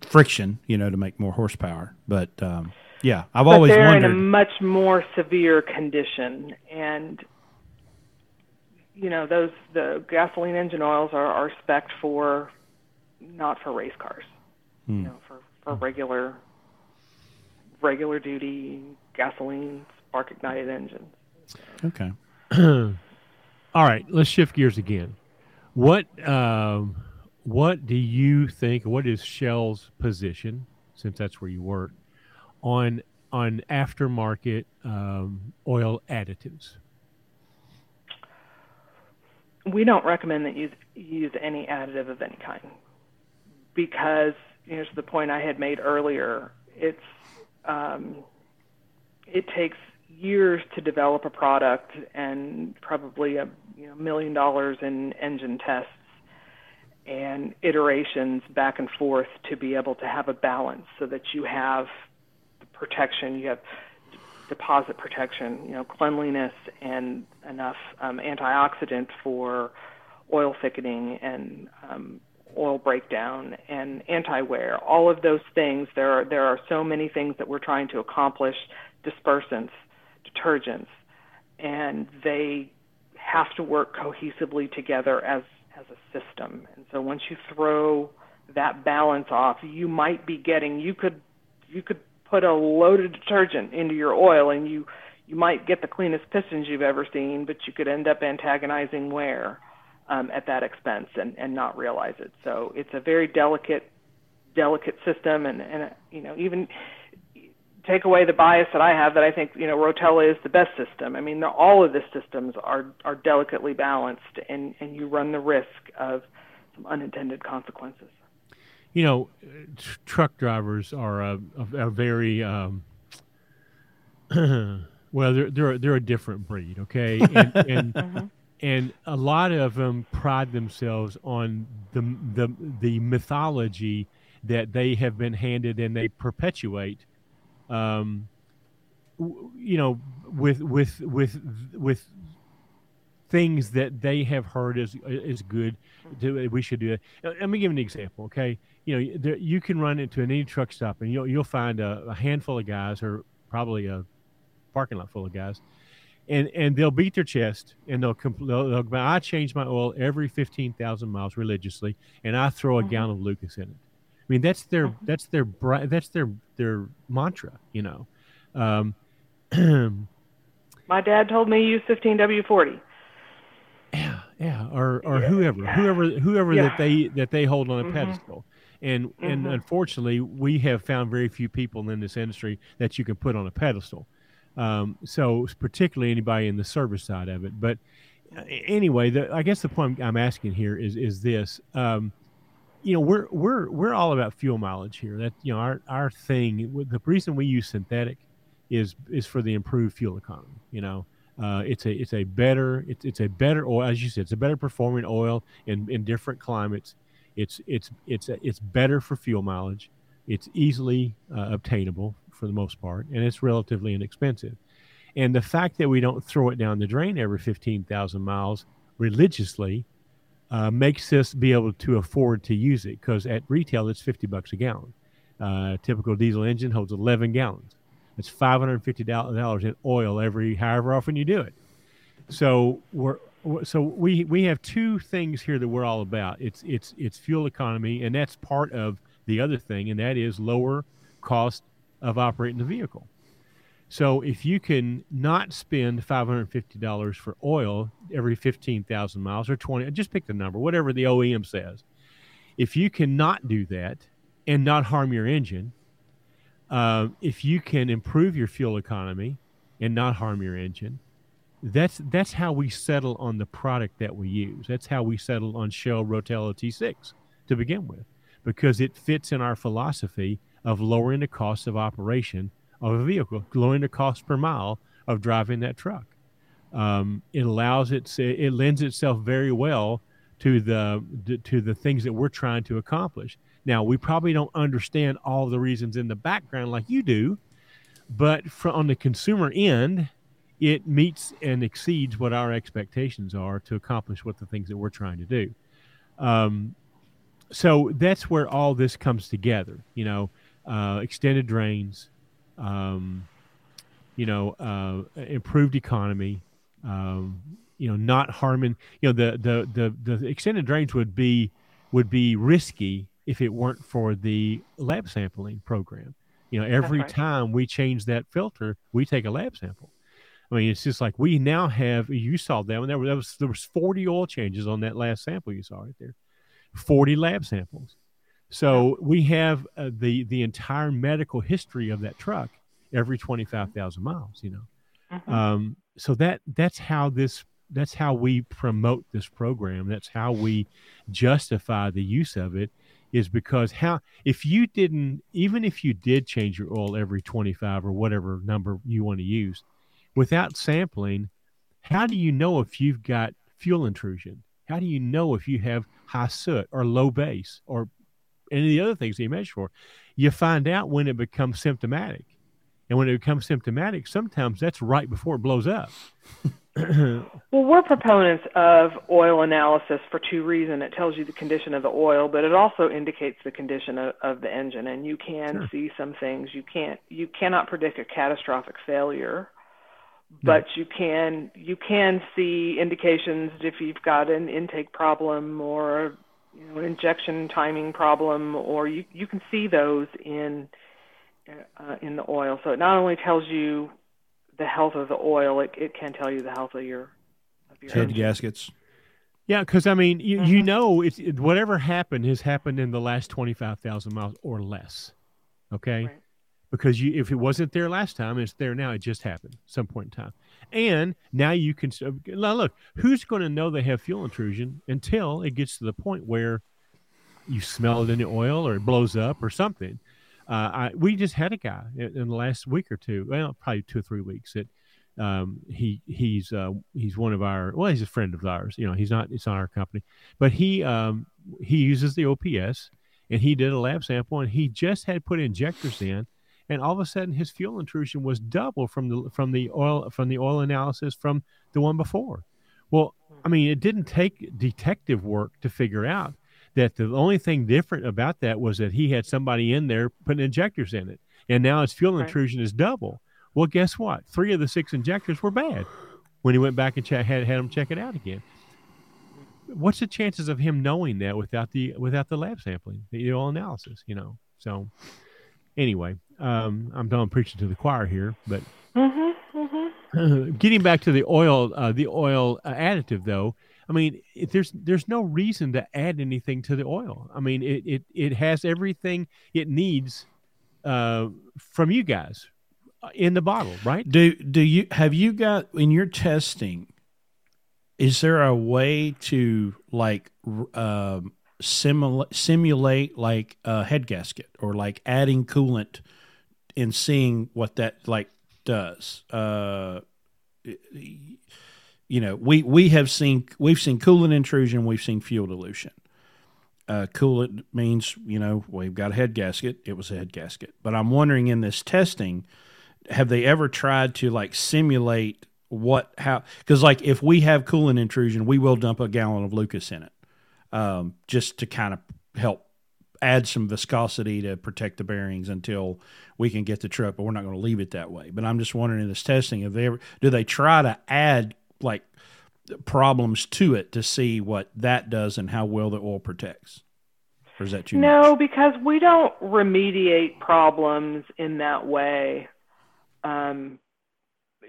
friction, you know, to make more horsepower. But um, yeah, I've but always they're wondered. in a much more severe condition, and you know those the gasoline engine oils are are spec for not for race cars, Hmm. you know, for for regular regular duty gasoline spark ignited engines. okay. All right, let's shift gears again. What um, what do you think? What is Shell's position, since that's where you work, on on aftermarket um, oil additives? we don't recommend that you use any additive of any kind because you know to the point I had made earlier, it's um, it takes years to develop a product and probably a you know million dollars in engine tests and iterations back and forth to be able to have a balance so that you have protection you have deposit protection, you know, cleanliness and enough um, antioxidant for oil thickening and um, oil breakdown and anti-wear. All of those things. There are there are so many things that we're trying to accomplish. Dispersants, detergents, and they have to work cohesively together as as a system. And so once you throw that balance off, you might be getting you could you could put a load of detergent into your oil and you you might get the cleanest pistons you've ever seen, but you could end up antagonizing wear um, at that expense and, and not realize it. So it's a very delicate delicate system, and and you know even take away the bias that I have that I think you know Rotella is the best system. I mean the, all of the systems are are delicately balanced, and and you run the risk of some unintended consequences. You know, tr- truck drivers are a, a, a very um, Well, they're they're they're a different breed, okay, and and, mm-hmm. And a lot of them pride themselves on the the the mythology that they have been handed and they perpetuate. Um, you know, with with with with things that they have heard is is good. To, we should do it. Let me give an example. Okay, you know, there, you can run into any truck stop and you'll you'll find a, a handful of guys, or probably a parking lot full of guys, and and they'll beat their chest and they'll, compl- they'll, they'll I change my oil every fifteen thousand miles religiously, and I throw a mm-hmm. gallon of Lucas in it. I mean, that's their mm-hmm. that's their that's their their mantra. You know. Um, my dad told me use 15W40. Yeah, yeah, or or yeah. whoever, whoever, whoever yeah. that they that they hold on a mm-hmm. pedestal. And mm-hmm. and unfortunately, we have found very few people in this industry that you can put on a pedestal. Um, so particularly anybody in the service side of it. But anyway, the, I guess the point I'm asking here is is this. Um, you know, we're we're we're all about fuel mileage here. That you know, our our thing. The reason we use synthetic is is for the improved fuel economy. You know, uh, it's a it's a better it's, it's a better oil as you said. It's a better performing oil in in different climates. It's it's it's it's better for fuel mileage. It's easily uh, obtainable for the most part, and it's relatively inexpensive. And the fact that we don't throw it down the drain every 15,000 miles religiously uh, makes us be able to afford to use it because at retail it's 50 bucks a gallon. Uh, typical diesel engine holds 11 gallons. It's $550 in oil every however often you do it. So we're so we we have two things here that we're all about. It's it's it's fuel economy, and that's part of the other thing, and that is lower cost of operating the vehicle. So if you can not spend $550 for oil every 15,000 miles or 20, just pick the number, whatever the OEM says. If you cannot do that and not harm your engine, uh, if you can improve your fuel economy and not harm your engine, that's that's how we settle on the product that we use. That's how we settle on Shell Rotella T6 to begin with, because it fits in our philosophy of lowering the cost of operation of a vehicle, lowering the cost per mile of driving that truck. Um, it allows it it lends itself very well to the to the things that we're trying to accomplish. Now we probably don't understand all the reasons in the background like you do, but on the consumer end, it meets and exceeds what our expectations are to accomplish what the things that we're trying to do. Um, so that's where all this comes together. You know, uh, extended drains, um, you know, uh, improved economy, um, you know, not harming. You know, the, the the the extended drains would be would be risky if it weren't for the lab sampling program. You know, every right. time we change that filter, we take a lab sample. I mean, it's just like we now have. You saw that when there was there was forty oil changes on that last sample you saw right there, forty lab samples. So we have uh, the the entire medical history of that truck every twenty five thousand miles. You know, mm-hmm. um, so that that's how this that's how we promote this program. That's how we justify the use of it. Is because how if you didn't even if you did change your oil every twenty five or whatever number you want to use, without sampling, how do you know if you've got fuel intrusion? How do you know if you have high soot or low base or any of the other things that you measure for? You find out when it becomes symptomatic. And when it becomes symptomatic, sometimes that's right before it blows up. well, we're proponents of oil analysis for two reasons. It tells you the condition of the oil, but it also indicates the condition of, of the engine. And you can sure. see some things you can't you cannot predict a catastrophic failure but you can you can see indications if you've got an intake problem or you know an injection timing problem or you you can see those in uh, in the oil. So it not only tells you the health of the oil it, it can tell you the health of your of your head gaskets. Yeah because i mean you, mm-hmm. you know it's it, whatever happened has happened in the last 25000 miles or less okay? Right. Because you if it wasn't there last time it's there now it just happened some point in time and now you can now look who's going to know they have fuel intrusion until it gets to the point where you smell it in the oil or it blows up or something? Uh, I, we just had a guy in, in the last week or two well probably two or three weeks that um, he he's uh, he's one of our well he's a friend of ours you know he's not it's not our company but he um, he uses the OPS and he did a lab sample and he just had put injectors in and all of a sudden his fuel intrusion was double from the from the oil from the oil analysis from the one before well I mean it didn't take detective work to figure out that the only thing different about that was that he had somebody in there putting injectors in it and now his fuel Right. intrusion is double well, guess what? Three of the six injectors were bad when he went back and check, had had him check it out again. What's the chances of him knowing that without the without the lab sampling, the oil analysis? You know. So anyway, um, I'm done preaching to the choir here, but Mm-hmm, mm-hmm. getting back to the oil, uh, the oil uh, additive though. I mean, it, there's there's no reason to add anything to the oil. I mean, it it, it has everything it needs uh, from you guys uh, in the bottle, right? Do do you have you got in your testing? Is there a way to like r- um, simulate simulate like a head gasket or like adding coolant and seeing what that like does? Uh, you know, we we have seen we've seen coolant intrusion, we've seen fuel dilution. Uh, coolant means you know we've got a head gasket. It was a head gasket, but I'm wondering in this testing have they ever tried to like simulate what how because like if we have coolant intrusion we will dump a gallon of lucas in it um, just to kind of help add some viscosity to protect the bearings until we can get the truck but we're not going to leave it that way but i'm just wondering in this testing if they ever do they try to add like problems to it to see what that does and how well the oil protects or is that too No, much because we don't remediate problems in that way. Um,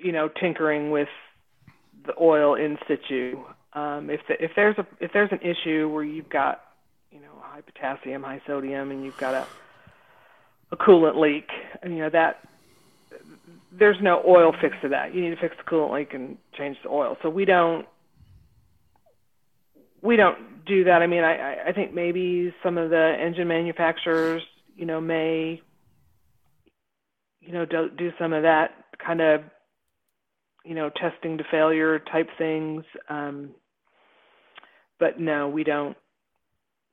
you know, tinkering with the oil in situ. Um, if the, if there's a if there's an issue where you've got you know high potassium, high sodium, and you've got a a coolant leak, you know that there's no oil fix to that. You need to fix the coolant leak and change the oil. So we don't we don't do that. I mean, I, I- I think maybe some of the engine manufacturers, you know, may, you know, do, do some of that kind of, you know, testing to failure type things. Um, but no, we don't.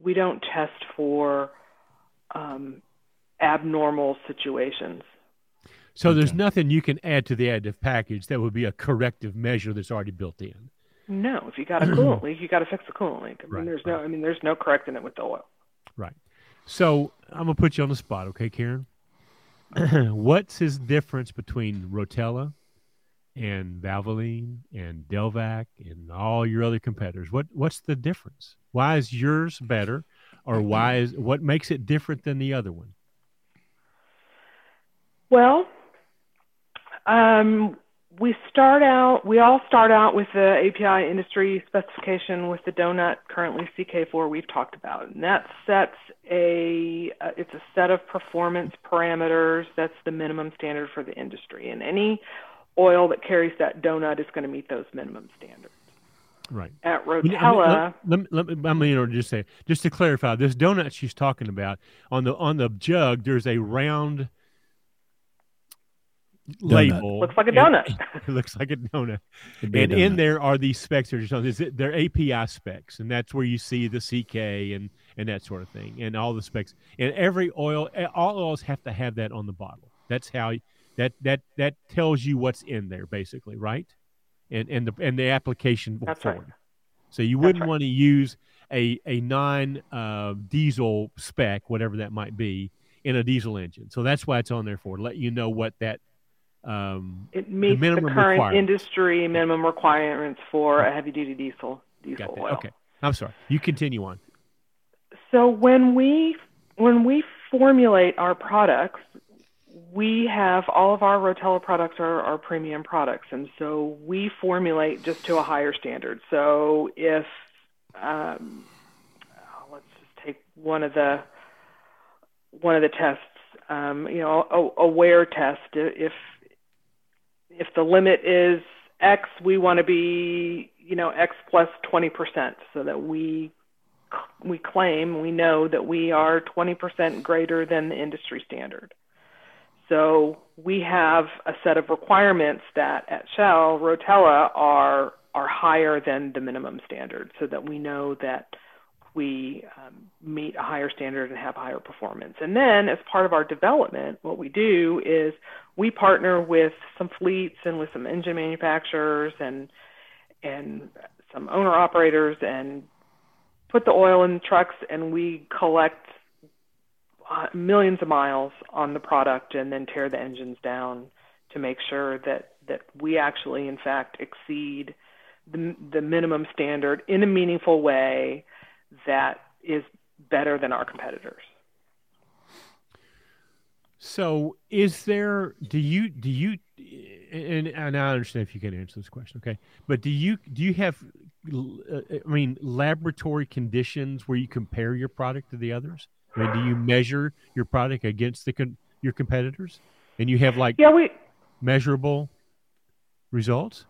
We don't test for um, abnormal situations. So there's Okay. nothing you can add to the additive package that would be a corrective measure that's already built in. No, if you got a coolant leak, you got to fix the coolant leak. I mean, Right, there's no. I mean, there's no correcting it with the oil. Right. So I'm gonna put you on the spot, okay, Karin? What's his difference between Rotella and Valvoline and Delvac and all your other competitors? What what's the difference? Why is yours better, or why is what makes it different than the other one? Well, um, we start out, we all start out with the API industry specification with the donut, currently CK4 we've talked about. And that sets a, uh, it's a set of performance parameters. That's the minimum standard for the industry. And any oil that carries that donut is going to meet those minimum standards. Right. At You know, I mean, Rotella, let, let, let, me- I'm going to just say, just to clarify, this donut she's talking about on the on the jug, there's a round label. looks like a and- donut. It looks like a donut. It'd a and in there are these specs that are shown. Is it- They're API specs, and that's where you see the CK and and that sort of thing, and all the specs. And every oil, eh, all oils have to have that on the bottle. That's how that that that tells you what's in there, basically, right? And and the and the application That's for right. So you wouldn't right. want to use a a non uh, diesel spec, whatever that might be, in a diesel engine. So that's why it's on there for let you know what that. Um, it meets the, minimum current industry minimum requirements for a heavy duty diesel diesel got that. oil. Okay, I'm sorry. You continue on. So when we when we formulate our products, we have all of our Rotella products are, are premium products, and so we formulate just to a higher standard. So if um, let's just take one of the one of the tests, um, you know, a, a wear test. If if the limit is X, we want to be you know X plus twenty percent, so that we we claim we know that we are 20% greater than the industry standard. So we have a set of requirements that at Shell, Rotella are are higher than the minimum standard so that we know that we um, meet a higher standard and have higher performance. And then, as part of our development, what we do is we partner with some fleets and with some engine manufacturers and and some owner operators and put the oil in the trucks and we collect millions of miles on the product and then tear the engines down to make sure that that we actually in fact exceed the, the minimum standard in a meaningful way that is better than our competitors. So, is there? Do you do you? And, and I understand if you can answer this question, okay? But do you do you have? Uh, I mean, laboratory conditions where you compare your product to the others. I mean, do you measure your product against the con- your competitors, and you have like yeah, we measurable results?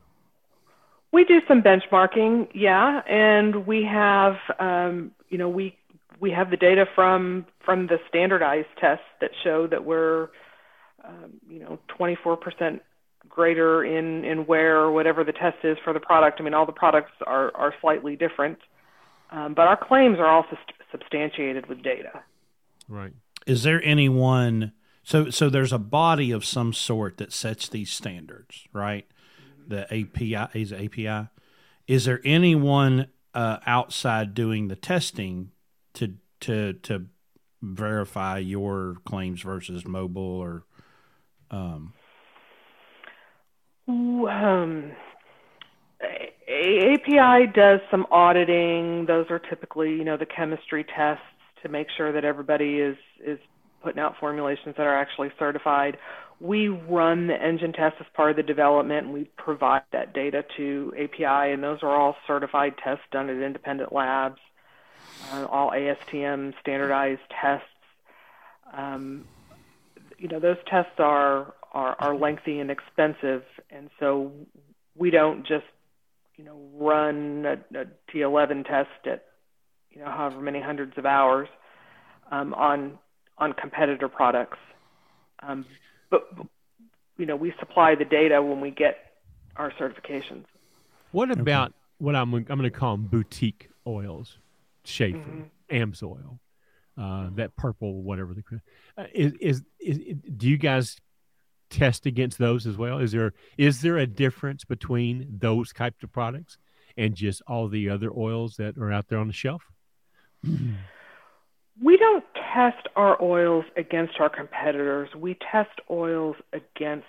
We do some benchmarking, yeah, and we have, um, you know, we we have the data from from the standardized tests that show that we're, um, you know, 24% greater in in wear or whatever the test is for the product. I mean, all the products are are slightly different, um, but our claims are also st- substantiated with data. Right. Is there anyone? So so there's a body of some sort that sets these standards, right? the API is API. Is there anyone uh, outside doing the testing to to to verify your claims versus Mobil or? Um, um, API does some auditing. Those are typically, you know, the chemistry tests to make sure that everybody is is putting out formulations that are actually certified we run the engine tests as part of the development and we provide that data to API and those are all certified tests done at independent labs, uh, all ASTM standardized tests. Um, you know, those tests are, are, are lengthy and expensive and so we don't just, you know, run a a T11 test at, you know, however many hundreds of hours um, on on competitor products. Um, but you know we supply the data when we get our certifications. What about okay. what I'm I'm going to call them boutique oils, Schaeffer, mm-hmm. AMSOIL, uh, that purple whatever the uh, is, is is do you guys test against those as well? Is there is there a difference between those types of products and just all the other oils that are out there on the shelf? We don't test our oils against our competitors. We test oils against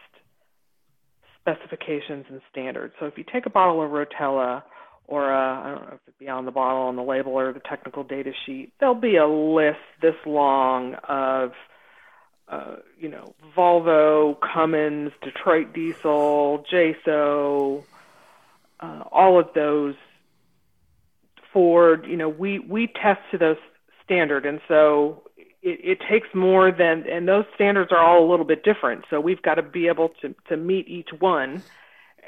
specifications and standards. So if you take a bottle of Rotella or I don't know if it be on the bottle on the label or the technical data sheet, there'll be a list this long of uh, you know, Volvo, Cummins, Detroit Diesel, JASO, uh, all of those, Ford, you know, we, we test to those standard. And so it, it takes more than, and those standards are all a little bit different. So we've got to be able to, to meet each one.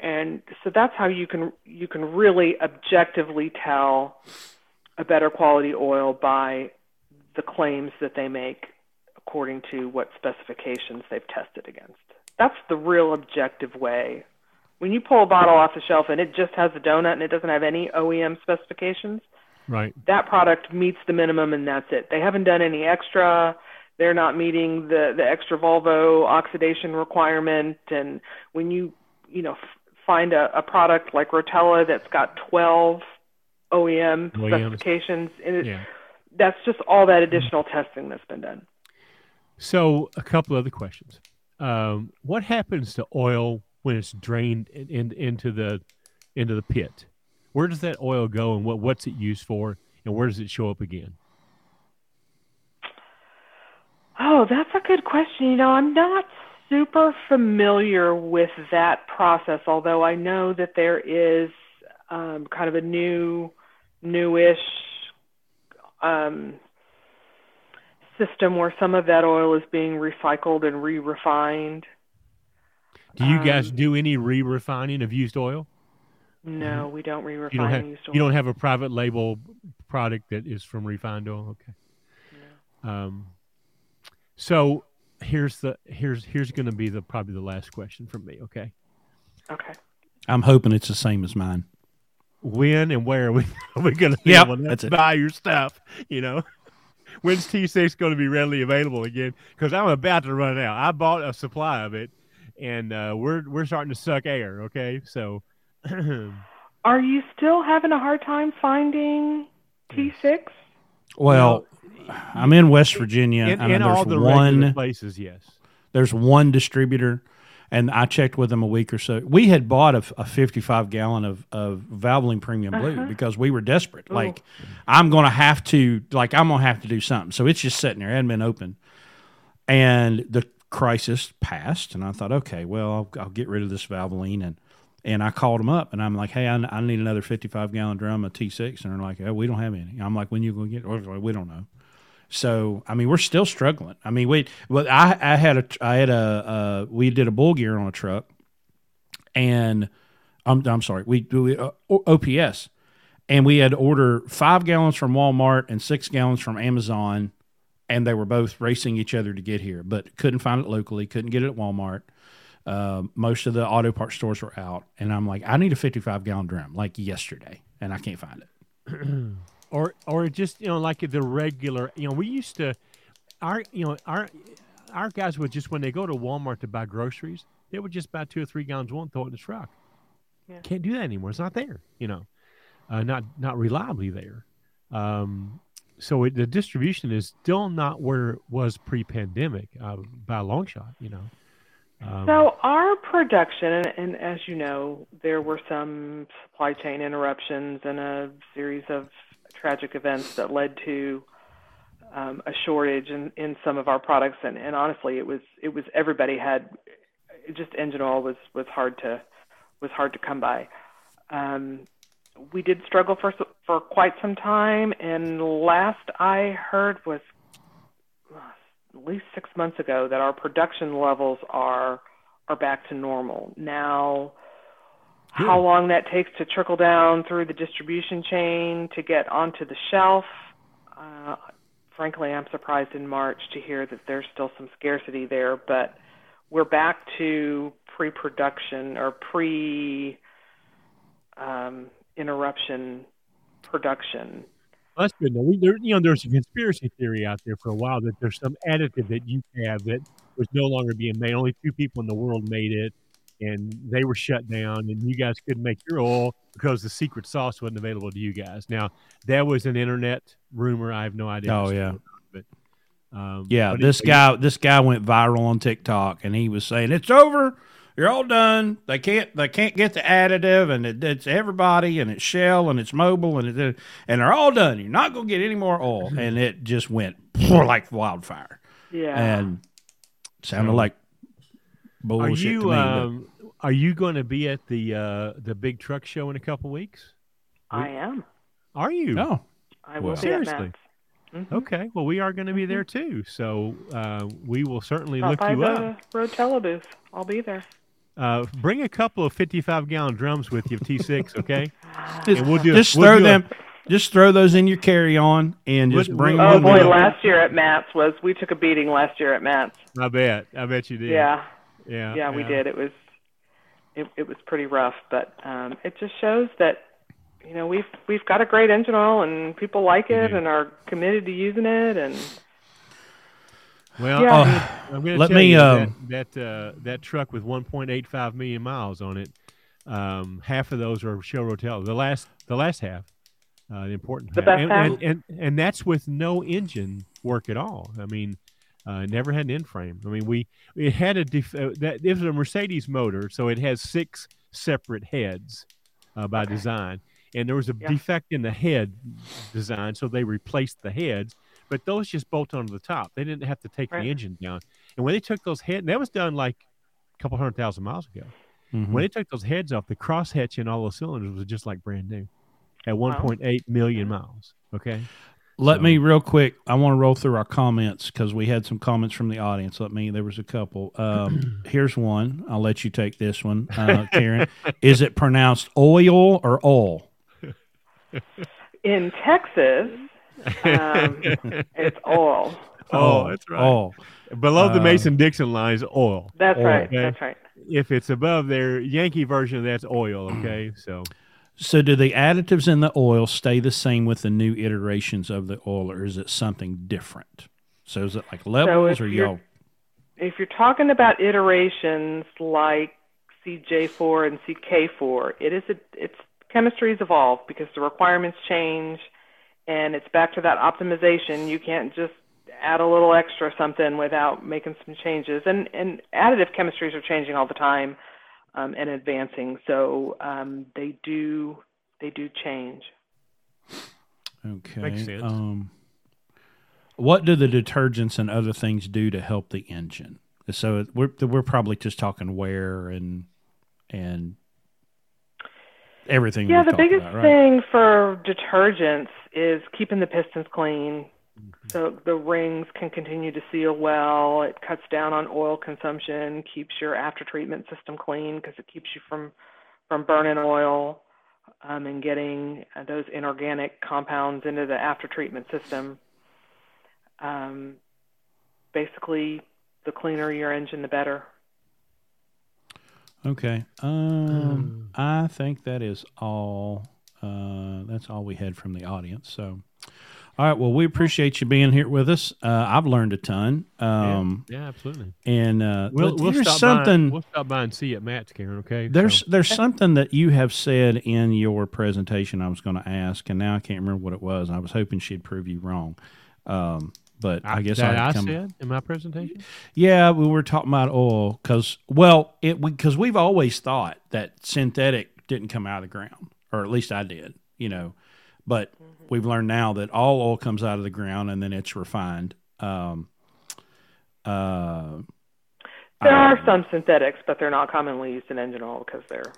And so that's how you can, you can really objectively tell a better quality oil by the claims that they make according to what specifications they've tested against. That's the real objective way. When you pull a bottle off the shelf and it just has a donut and it doesn't have any OEM specifications, Right. That product meets the minimum and that's it. They haven't done any extra. They're not meeting the the extra Volvo oxidation requirement. And when you you know f- find a, a product like Rotella that's got 12 OEM specifications, and it, yeah. that's just all that additional testing that's been done. So, a couple other questions. Um, what happens to oil when it's drained in, in, into the into the pit? where does that oil go and what, what's it used for and where does it show up again? Oh, that's a good question. You know, I'm not super familiar with that process, although I know that there is um, kind of a new, newish um, system where some of that oil is being recycled and re-refined. Do you guys um, do any re-refining of used oil? No, we don't re-refine you don't have, used oil. You don't have a private label product that is from refined oil. Okay. No. Um, so here's the here's here's going to be the probably the last question from me. Okay. Okay. I'm hoping it's the same as mine. When and where are we, are we going to Yep, able to that's it. buy your stuff? You know, when's T6 going to be readily available again? Because I'm about to run out. I bought a supply of it, and uh, we're we're starting to suck air. Okay, so Are you still having a hard time finding T6? Well, I'm in West Virginia, in, and in all there's the one places, yes. there's one distributor, and I checked with them a week or so. We had bought a, a 55 gallon of of Valvoline Premium Blue because we were desperate. Like, I'm gonna have to like I'm gonna have to do something. So it's just sitting there, it hadn't been open, and the crisis passed, and I thought, okay, well, I'll, I'll get rid of this Valvoline and. And I called them up, and I'm like, "Hey, I, I need another 55 gallon drum of T6," and they're like, "Oh, we don't have any." I'm like, "When you gonna get?" it?" We don't know. So I mean, we're still struggling. I mean, we well, I I had a I had a uh, we did a bull gear on a truck, and I'm I'm sorry, we we uh, OPS, and we had to order five gallons from Walmart and six gallons from Amazon, and they were both racing each other to get here, but couldn't find it locally, couldn't get it at Walmart. Uh, most of the auto parts stores were out, and I'm like, I need a 55 gallon drum like yesterday, and I can't find it. or or just you know like the regular you know we used to our you know our our guys would just when they go to Walmart to buy groceries they would just buy two or three gallons one throw it in the truck. Yeah. Can't do that anymore. It's not there. You know, uh, not not reliably there. Um, so it, the distribution is still not where it was pre-pandemic uh, by a long shot. You know. Um, So our production, and, and as you know, there were some supply chain interruptions and a series of tragic events that led to um, a shortage in, in some of our products. And, and honestly, it was it was everybody had just engine oil was was hard to was hard to come by. Um, we did struggle for for quite some time, and last I heard was uh, at least six months ago that our production levels are are back to normal. Now, how long that takes to trickle down through the distribution chain to get onto the shelf, uh, frankly, I'm surprised in March to hear that there's still some scarcity there. But we're back to pre-production or pre um, interruption production. That's good. Now, we, there, you know, there's a conspiracy theory out there for a while that there's some additive that you have that was no longer being made. Only two people in the world made it, and they were shut down, and you guys couldn't make your oil because the secret sauce wasn't available to you guys. Now, that was an internet rumor. I have no idea. Oh, yeah. true But, um, Yeah, this anyway, guy this guy went viral on TikTok, and he was saying it's over. You're all done. They can't they can't get the additive, and it, it's everybody, and it's Shell, and it's Mobil, and it, and they're all done. You're not gonna get any more oil, and it just went like wildfire, Yeah. and sounded So- like Are bullshit to you me. but- um, are you going to be at the uh, the big truck show in a couple weeks? I am. Are you? oh, I will Well. be Seriously? at MATS. Mhm. Okay. Well, we are going to be there too. So uh, we will certainly Stop look by you the up. Rotella booth. I'll be there. Uh, bring a couple of 55 gallon drums with you of T6, okay? just, And we'll do- just we'll throw do a- them, just throw those in your carry on, and just We'll- bring we'll- Oh them. boy, do- last year at MATS was we took a beating last year at MATS. I bet. I bet you did. Yeah, Yeah. yeah, we did. It was it it was pretty rough, but um, it just shows that you know we've we've got a great engine oil and people like it do. and are committed to using it and Well, Yeah. I'm gonna- I'm going to Let tell me, you um, that that, uh, that truck with 1.85 million miles on it, um, half of those are Shell Rotella. The last the last half, uh, the important The half. best and, half? And, and and that's with no engine work at all. I mean, uh, never had an end frame. I mean, we it had a def- uh, that it was a Mercedes motor, so it has six separate heads uh, by Okay. design, and there was a Yeah. defect in the head design, so they replaced the heads. But those just bolt onto the top. They didn't have to take Right. the engine down. And when they took those heads, that was done like a couple hundred thousand miles ago. Mhm. When they took those heads off, the crosshatch in all those cylinders was just like brand new at Wow. 1.8 million miles. Okay. Let So- me real quick. I want to roll through our comments because we had some comments from the audience. Let me. There was a couple. Um, here's one. I'll let you take this one, uh, Karin. Is it pronounced oil or oil? in Texas um, it's oil. Oh, that's right. Oh, Below the Uh, Mason Dixon line is oil. That's Oil. right. Okay. That's right. If it's above their Yankee version, that's oil. Okay, so so do the additives in the oil stay the same with the new iterations of the oil, or is it something different? So is it like levels, if or you're- y'all? If you're talking about iterations like CJ4 and CK4, it is a, it's chemistry's evolved because the requirements change, and it's back to that optimization. You can't just add a little extra something without making some changes. And and additive chemistries are changing all the time um, and advancing, so um, they do they do change. Okay. Makes sense. Um, what do the detergents and other things do to help the engine? So we're we're probably just talking wear and and everything. Yeah, the biggest about, right? thing for detergents is keeping the pistons clean. So the rings can continue to seal well. It cuts down on oil consumption, keeps your after treatment system clean because it keeps you from from burning oil um, and getting uh, those inorganic compounds into the after treatment system. Um, basically, the cleaner your engine, the better. Okay. Um, I think that is all. Uh, that's all we had from the audience. So, all right. Well, we appreciate you being here with us. Uh, I've learned a ton. Um, yeah, yeah, absolutely. and uh, We'll, we'll there's something. By, we'll stop by and see you at MATS, Karin. Okay. There's So- there's something that you have said in your presentation. I was going to ask, and now I can't remember what it was. I was hoping she'd prove you wrong. Um, but I, guess that I'd I come. said in my presentation. Yeah, we were talking about oil because, well, it because we've always thought that synthetic didn't come out of the ground, or at least I did, you know. But we've learned now that all oil comes out of the ground and then it's refined. Um, uh, There I- are some synthetics, but they're not commonly used in engine oil because they're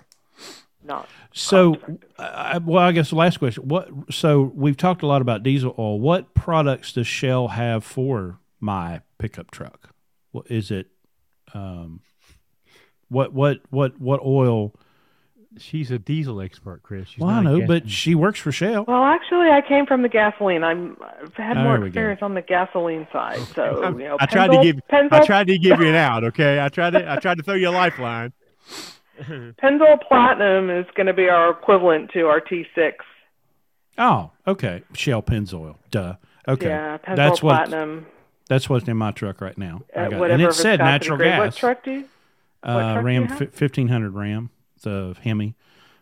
not. So, cost-effective. I, well, I guess the last question. What? So we've talked a lot about diesel oil. What products does Shell have for my pickup truck? What is it? Um, what what what what oil? She's a diesel expert, Chris. She's well, I know, gas- but she works for Shell. Well, actually, I came from the gasoline. I'm, I've had There more experience on the gasoline side. So, you know, I tried to Pennzoil- give I tried to give you an out. Okay, I tried to I tried to throw you a lifeline. Pennzoil Platinum is going to be our equivalent to our T6. Oh, okay. Shell Pennzoil. Duh. Okay. Yeah, Pennzoil that's what Platinum. that's what's in my truck right now. I got- whatever and it said natural gas. What truck do you? what uh, truck do Ram you have? fifteen hundred Ram, the Hemi,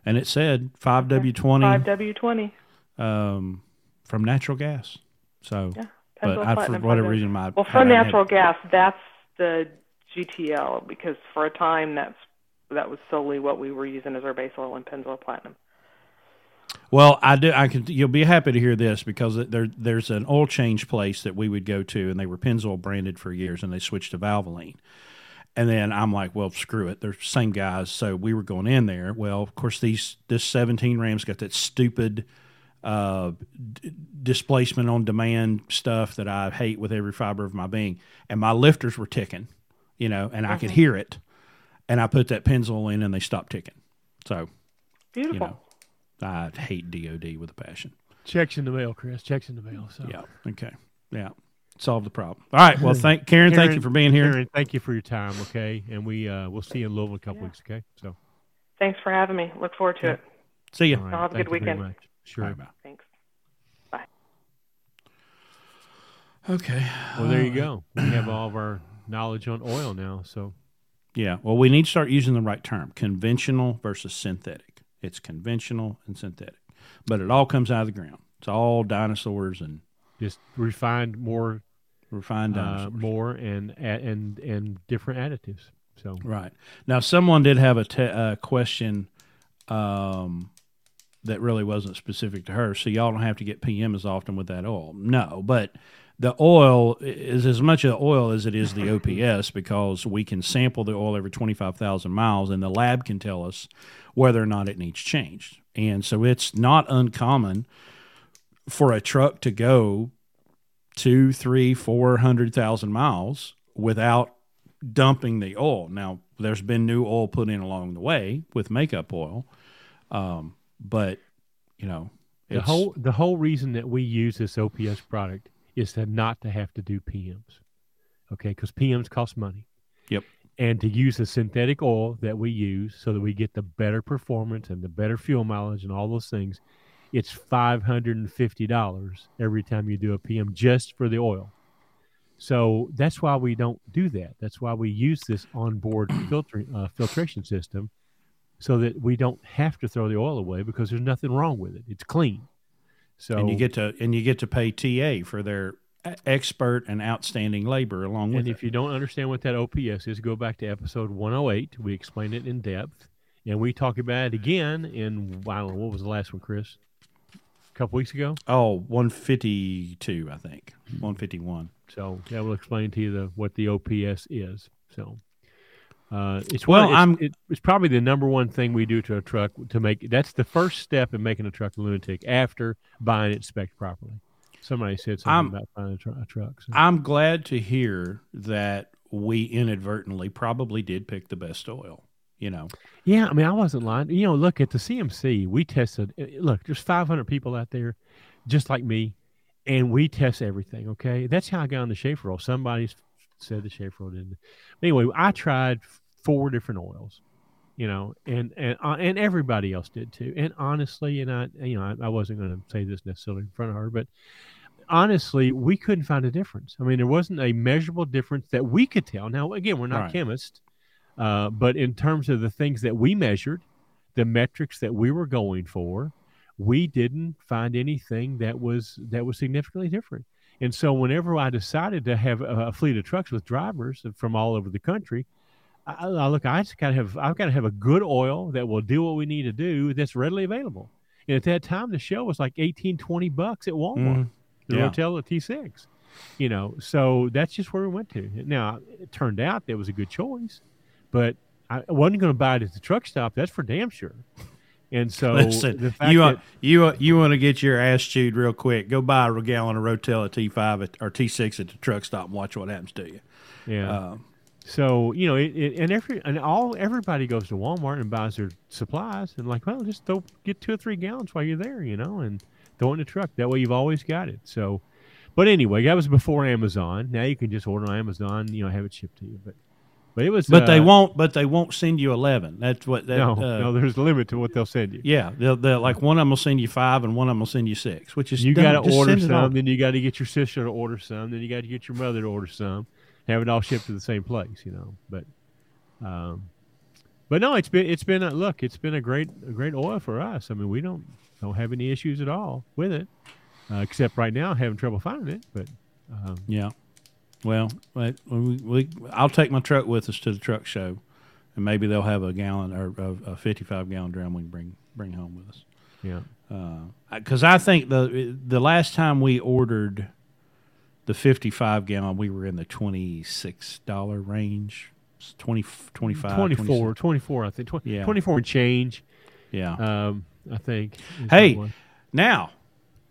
and it said five W twenty. 5W20. um, from natural gas. So, Yeah. but I, for whatever 5W20. reason, my Well, for natural gas, that's the GTL because for a time that's that was solely what we were using as our base oil in Pennzoil Platinum. Well, I do. I can. You'll be happy to hear this because there there's an oil change place that we would go to, and they were Pennzoil branded for years, and they switched to Valvoline. And then I'm like, well, screw it. They're the same guys, so we were going in there. Well, of course, these this 17 Rams got that stupid uh, d- displacement on demand stuff that I hate with every fiber of my being, and my lifters were ticking, you know, and I could hear it. And I put that Pennzoil in, and they stopped ticking. So Beautiful. you know, I hate DOD with a passion. Checks in the mail, Chris. Checks in the mail. So Yeah. Okay. Yeah. Solve the problem. All right. Well, thank Karin. thank you for being here. Karin, thank you for your time. Okay, and we uh, we'll see you in Louisville in a couple Yeah. weeks. Okay, so Thanks for having me. Look forward to Yeah. it. See you. all right, Y'all have a thank good you very weekend. much. Sure. Bye bye. Thanks. Okay. Well, there you Uh, go. We have all of our knowledge on oil now. So Yeah. Well, we need to start using the right term: conventional versus synthetic. It's conventional and synthetic, but it all comes out of the ground. It's all dinosaurs and just refined more, refined uh, dinosaurs. more, and and and different additives. So Right. Now, someone did have a te- uh, question um, that really wasn't specific to her, so y'all don't have to get PM as often with that oil. No, but the oil is as much of oil as it is the OPS because we can sample the oil every 25,000 miles and the lab can tell us whether or not it needs changed. And so it's not uncommon for a truck to go two, three, four hundred thousand miles without dumping the oil. Now, there's been new oil put in along the way with makeup oil, um, but you know, the whole the whole reason that we use this OPS product is to not to have to do PMs. Okay, because PMs cost money. Yep. And to use the synthetic oil that we use so that we get the better performance and the better fuel mileage and all those things, it's five hundred and fifty dollars every time you do a PM just for the oil. So that's why we don't do that. That's why we use this onboard filter uh, filtration system, so that we don't have to throw the oil away because there's nothing wrong with it. It's clean. So and you get to and you get to pay TA for their expert and outstanding labor along with And it. if you don't understand what that OPS is, go back to episode 108. We explain it in depth, and we talk about it again in I don't know what was the last one, Chris? A couple weeks ago. Oh, 152, I think. 151. So that will explain to you the what the OPS is. So uh, it's Well, one, it's, I'm- it- it's probably the number one thing we do to a truck to make. That's the first step in making a truck a lunatic after buying it spec properly. Somebody said something I'm- about buying a, tr- a truck. So. I'm glad to hear that we inadvertently probably did pick the best oil. You know, Yeah, I mean, I wasn't lying. You know, look at the CMC. We tested. uh, Look, there's 500 people out there, just like me, and we test everything. Okay, that's how I got on the Schaeffer oil. Somebody said the oil didn't. Anyway, I tried four different oils, you know, and and uh, and everybody else did too. And honestly, and I, you know, I, I wasn't going to say this necessarily in front of her, but honestly, we couldn't find a difference. I mean, there wasn't a measurable difference that we could tell. Now, again, we're not Right. chemists. Uh, but in terms of the things that we measured, the metrics that we were going for, we didn't find anything that was that was significantly different. And so, whenever I decided to have a, fleet of trucks with drivers from all over the country, I, I look, I just got to have I've got to have a good oil that will do what we need to do that's readily available. And at that time, the shell was like 18, 20 bucks at Walmart. Mhm. The Yeah. Rotella T6. You know, so that's just where we went to. Now, it turned out that was a good choice, but I wasn't going to buy it at the truck stop. That's for damn sure. And so listen, you that, want you want- you want to get your ass chewed real quick? Go buy a gallon of Rotella T5 at, or T6 at the truck stop and watch what happens to you. yeah. Uh, So you know, it, it, and every and all everybody goes to Walmart and buys their supplies, and like, well, just throw get two or three gallons while you're there, you know, and throw it in the truck. That way, you've always got it. So, but anyway, that was before Amazon. Now you can just order on Amazon, you know, have it shipped to you. But but it was, but they uh, won't. But they won't send you eleven. That's what. That, No, uh, no, there's a limit to what they'll send you. Yeah, they'll, they'll, like one of them will send you five, and one of them will send you six, which is You got to order send it all. some, then you got to get your sister to order some, then you got to get your mother to order some, have it all shipped to the same place, you know. But, um, but no, it's been it's been a look, it's been a great a great oil for us. I mean, we don't don't have any issues at all with it, uh, except right now having trouble finding it. But um, Yeah. Well, we, we, I'll take my truck with us to the truck show, and maybe they'll have a gallon or a, a fifty-five gallon drum we can bring bring home with us. yeah, Because I think the the last time we ordered the fifty-five gallon, we were in the twenty-six dollar range, 20, 25, 24, 24, I think, 20, Yeah. 24 and change. Yeah. Um, I think. Hey. Now,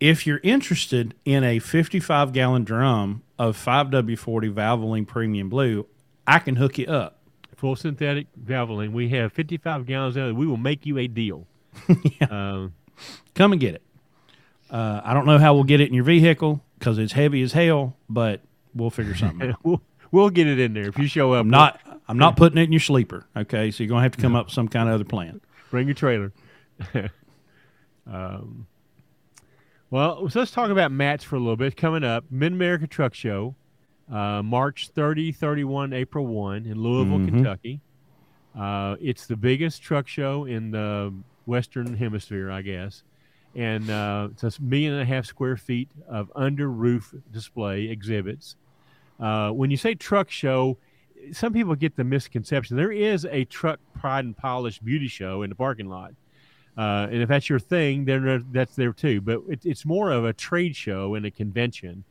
if you're interested in a 55 gallon drum of 5W40 Valvoline Premium Blue, I can hook you up. full synthetic Valvoline. We have 55 gallons of it. We will make you a deal. um, Come and get it. Uh, I don't know how we'll get it in your vehicle because it's heavy as hell, but we'll figure something out. we'll, we'll get it in there if you show up. I'm not. I'm not putting it in your sleeper. Okay, so you're gonna have to come up with some kind of other plan. Bring your trailer. um, well, so let's talk about MATS for a little bit. Coming up, Mid America Truck Show, uh, March 30, 31, April 1 in Louisville, Mhm. Kentucky. Uh, it's the biggest truck show in the Western Hemisphere, I guess. And uh, it's a million and a half square feet of under roof display exhibits. Uh, when you say truck show, some people get the misconception. There is a truck pride and polish beauty show in the parking lot. Uh, and if that's your thing, then that's there too. But it, it's more of a trade show and a convention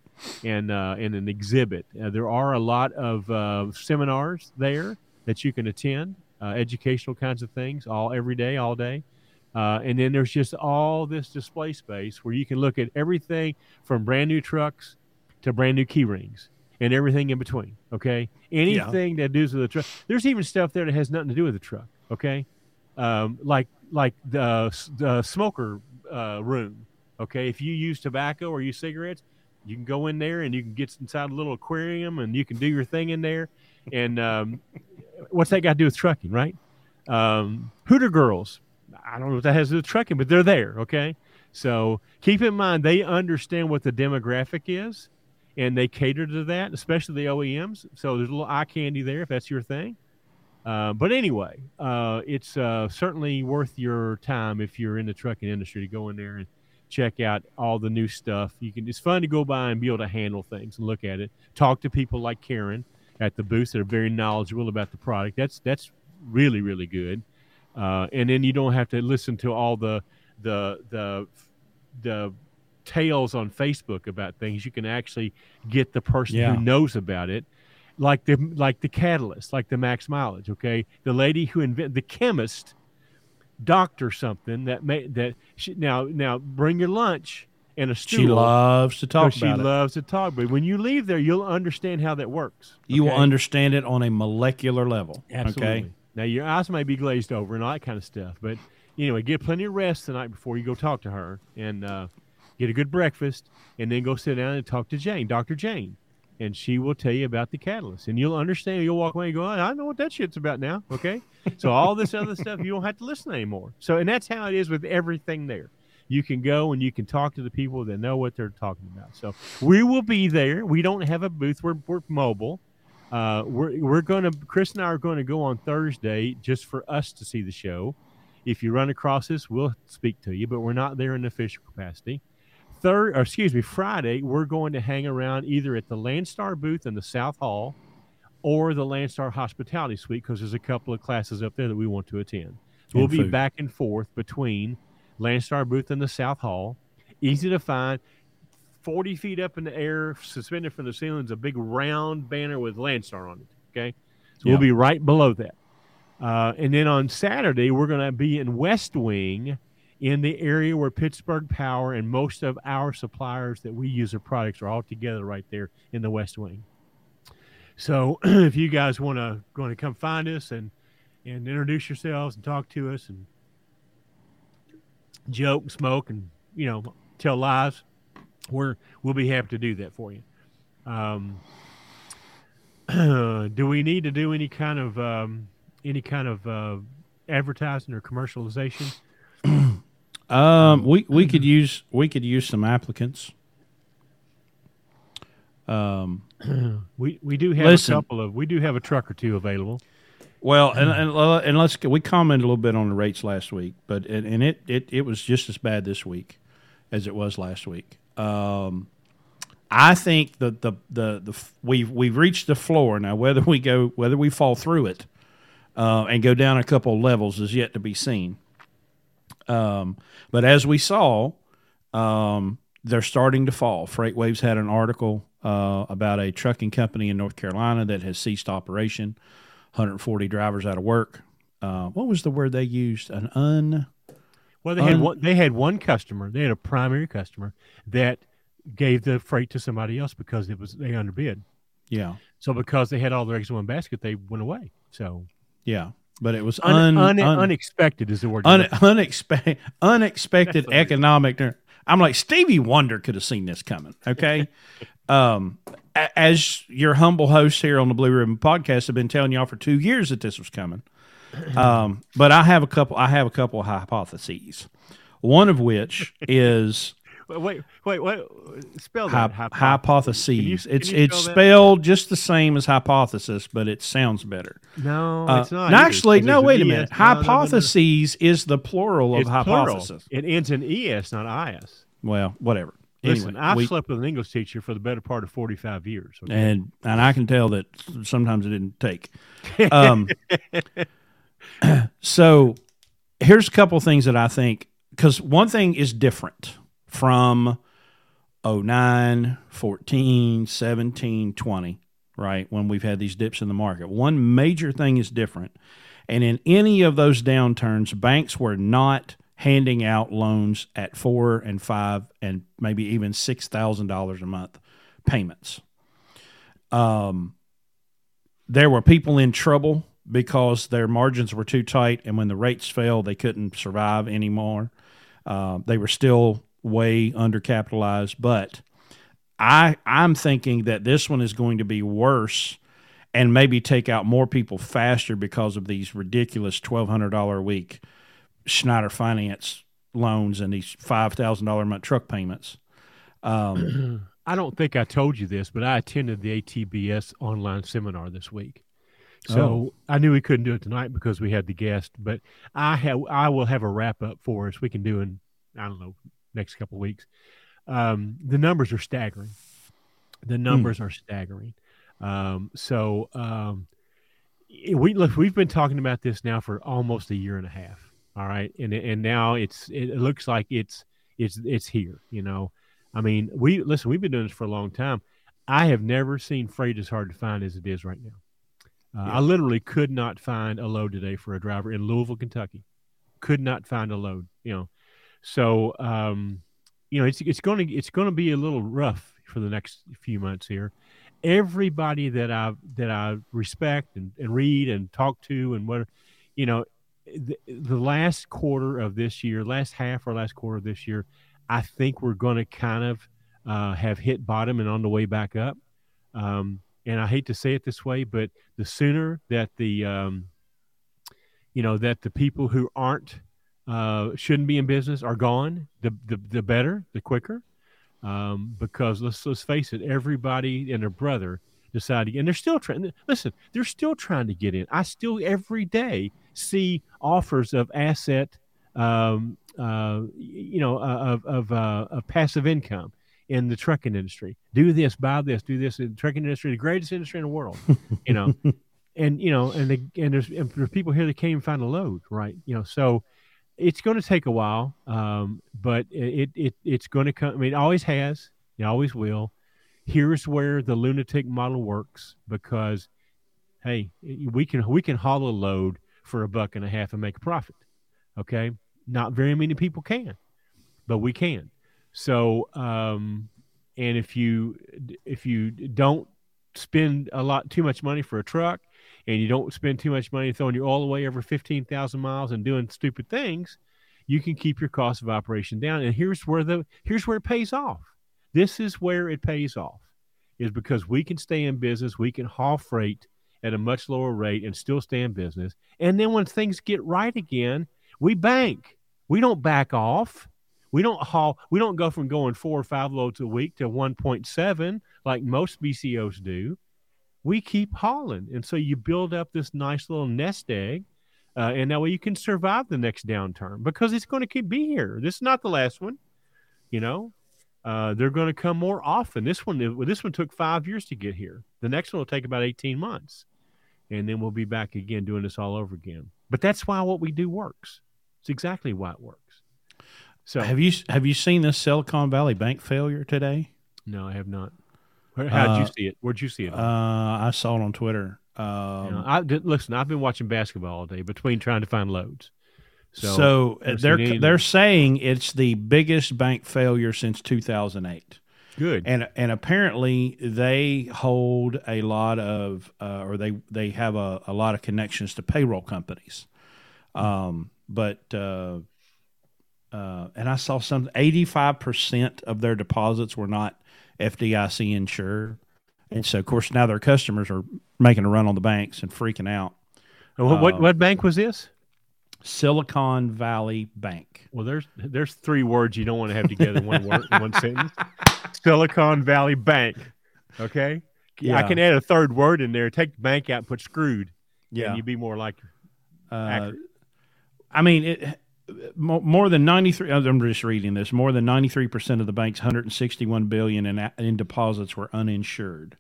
and, uh, and an exhibit. Uh, there are a lot of uh, seminars there that you can attend, uh, educational kinds of things, all every day, all day. Uh, and then there's just all this display space where you can look at everything from brand new trucks to brand new key rings and everything in between. Okay, anything that does with the truck. There's even stuff there that has nothing to do with the truck. Okay, um, like like the the smoker uh, room. Okay, if you use tobacco or use cigarettes, You can go in there and you can get inside a little aquarium and you can do your thing in there. And um, what's that got to do with trucking, right? Um, Hooter girls. I don't know what that has to do with trucking, but they're there. Okay. So keep in mind they understand what the demographic is and they cater to that, especially the OEMs. So there's a little eye candy there if that's your thing. Uh, but anyway, uh, it's uh, certainly worth your time if you're in the trucking industry to go in there and check out all the new stuff. You can. It's fun to go by and be able to handle things and look at it. Talk to people like Karin at the booth that are very knowledgeable about the product. That's that's really really good. Uh, and then you don't have to listen to all the the the the tales on Facebook about things. You can actually get the person Yeah. who knows about it like the like the catalyst, like the max mileage. Okay, the lady who invented the chemist, doctor something that may that she, now now bring your lunch and a stool. She loves to talk she about it. loves to talk, but when you leave there, you'll understand how that works. You will understand it on a molecular level. Absolutely. Okay. Now your eyes may be glazed over and all that kind of stuff, but anyway, get plenty of rest the night before you go talk to her, and uh, get a good breakfast, and then go sit down and talk to Jane, Doctor Jane, and she will tell you about the catalyst, and you'll understand. You'll walk away and go, "Oh, I know what that shit's about now. Okay, so all this other stuff you don't have to listen anymore. So, and that's how it is with everything there. You can go and you can talk to the people that know what they're talking about. So we will be there. We don't have a booth. We're, we're mobile. Uh, we're we're going to Chris and I are going to go on Thursday just for us to see the show. If you run across us, we'll speak to you, but we're not there in official capacity. Third, or excuse me, Friday, we're going to hang around either at the Landstar booth in the South Hall or the Landstar Hospitality Suite because there's a couple of classes up there that we want to attend. So we'll And be back and forth between Landstar booth and the South Hall. Easy to find. 40 feet up in the air, suspended from the ceiling, is a big round banner with Landstar on it. Okay. So Yeah. we'll be right below that. Uh, and then on Saturday, we're going to be in West Wing in the area where Pittsburgh Power and most of our suppliers that we use their products are all together right there in the West Wing. So if you guys want to going to come find us and and introduce yourselves and talk to us and joke and smoke and you know tell lies, we're we'll be happy to do that for you. Um, do we need to do any kind of um, any kind of uh, advertising or commercialization? Um, we we could use we could use some applicants. Um, We we do have Listen. a couple of we do have a truck or two available. well, and and, uh, and let's we commented a little bit on the rates last week, but and, and it, it it was just as bad this week as it was last week. Um, I think that the the the we've we've reached the floor now. Whether we go whether we fall through it uh, and go down a couple of levels is yet to be seen. Um, but as we saw, um, they're starting to fall. Freight Waves had an article uh, about a trucking company in North Carolina that has ceased operation, 140 drivers out of work. Uh, what was the word they used? An un. Well, they had one. They had one customer. They had a primary customer that gave the freight to somebody else because it was they underbid. Yeah, So because they had all their eggs in one basket, they went away. So yeah, but it was un, un, un, un- unexpected is the word. un, unexpe- unexpected That's what it is. economic. I'm like Stevie Wonder could have seen this coming. Okay, um, as your humble host here on the Blue Ribbon Podcast have been telling y'all for two years that this was coming. Um, but I have a couple. I have a couple of hypotheses. One of which is wait, wait, wait. Spell that. Hypo- hypotheses. You- it's it's spell that? spelled just the same as hypothesis, but it sounds better. No, Uh, it's not. either, actually, no. Wait a minute. No, no, no, no. Hypotheses is the plural of plural. hypothesis. It ends in es, not is. Well, whatever. Listen, Anyway, I've we- slept with an English teacher for the better part of forty-five years. okay? and and I can tell that sometimes it didn't take. Um, so here's a couple of things that I think because one thing is different from 09, 14, 17, 20, right? When we've had these dips in the market. One major thing is different. And in any of those downturns, banks were not handing out loans at four and five and maybe even six thousand dollars a month payments. Um, there were people in trouble because their margins were too tight, and when the rates fell, they couldn't survive anymore. Uh, they were still way undercapitalized, but I I'm thinking that this one is going to be worse and maybe take out more people faster because of these ridiculous twelve hundred dollar a week Schneider Finance loans and these five thousand dollar a month truck payments. Um, I don't think I told you this, but I attended the ATBS online seminar this week. So oh. I knew we couldn't do it tonight because we had the guest, but I have I will have a wrap up for us. We can do in I don't know next couple weeks. Um, the numbers are staggering. The hmm. numbers are staggering. Um, so um, we look. We've been talking about this now for almost a year and a half. All right, and and now it's it looks like it's it's it's here. You know, I mean, we listen. We've been doing this for a long time. I have never seen freight as hard to find as it is right now. Uh, yeah. I literally could not find a load today for a driver in Louisville, Kentucky. Could not find a load. You know, so um, you know it's it's going to it's going to be a little rough for the next few months here. Everybody that I that I respect and, and read and talk to and what you know, the, the last quarter of this year, last half or last quarter of this year, I think we're going to kind of uh, have hit bottom and on the way back up. Um, and I hate to say it this way, but the sooner that the um, you know that the people who aren't uh, shouldn't be in business are gone, the the, the better, the quicker. Um, because let's let's face it, everybody and their brother decided, and they're still trying. Listen, they're still trying to get in. I still every day see offers of asset, um, uh, you know, uh, of of, uh, of passive income in the trucking industry. Do this, buy this, do this. In the trucking industry, the greatest industry in the world, you know. and you know, and, the, and there's and there's people here that can't even find a load, right? You know, so it's going to take a while, um, but it it it's going to come. I mean, it always has, it always will. Here's where the lunatic model works because, hey, we can we can haul a load for a buck and a half and make a profit. Okay, not very many people can, but we can. So, um, and if you if you don't spend a lot too much money for a truck, and you don't spend too much money throwing you all the way over fifteen thousand miles and doing stupid things, you can keep your cost of operation down. And here's where the here's where it pays off. This is where it pays off, is because we can stay in business, we can haul freight at a much lower rate and still stay in business. And then when things get right again, we bank. We don't back off. We don't haul. We don't go from going four or five loads a week to 1.7 like most BCOs do. We keep hauling, and so you build up this nice little nest egg, uh, and that way you can survive the next downturn because it's going to keep be here. This is not the last one, you know. Uh, they're going to come more often. This one, this one took five years to get here. The next one will take about eighteen months, and then we'll be back again doing this all over again. But that's why what we do works. It's exactly why it works. So have you have you seen this Silicon Valley Bank failure today? No, I have not. How did uh, you see it? Where'd you see it? Uh, I saw it on Twitter. Um, you know, I did, listen. I've been watching basketball all day between trying to find loads. So, so they're they're saying it's the biggest bank failure since 2008. Good. And and apparently they hold a lot of uh, or they they have a, a lot of connections to payroll companies. Um, but uh, uh, and I saw some 85% of their deposits were not FDIC insured. And so, of course, now their customers are making a run on the banks and freaking out. What, what, what bank was this? Silicon Valley Bank. Well, there's there's three words you don't want to have together in one word in one sentence. Silicon Valley Bank. Okay. Yeah. I can add a third word in there. Take the bank out, and put screwed. Yeah. And you'd be more like. Uh, I mean, it more than 93 i'm just reading this. More than 93% of the bank's 161 billion in, in deposits were uninsured.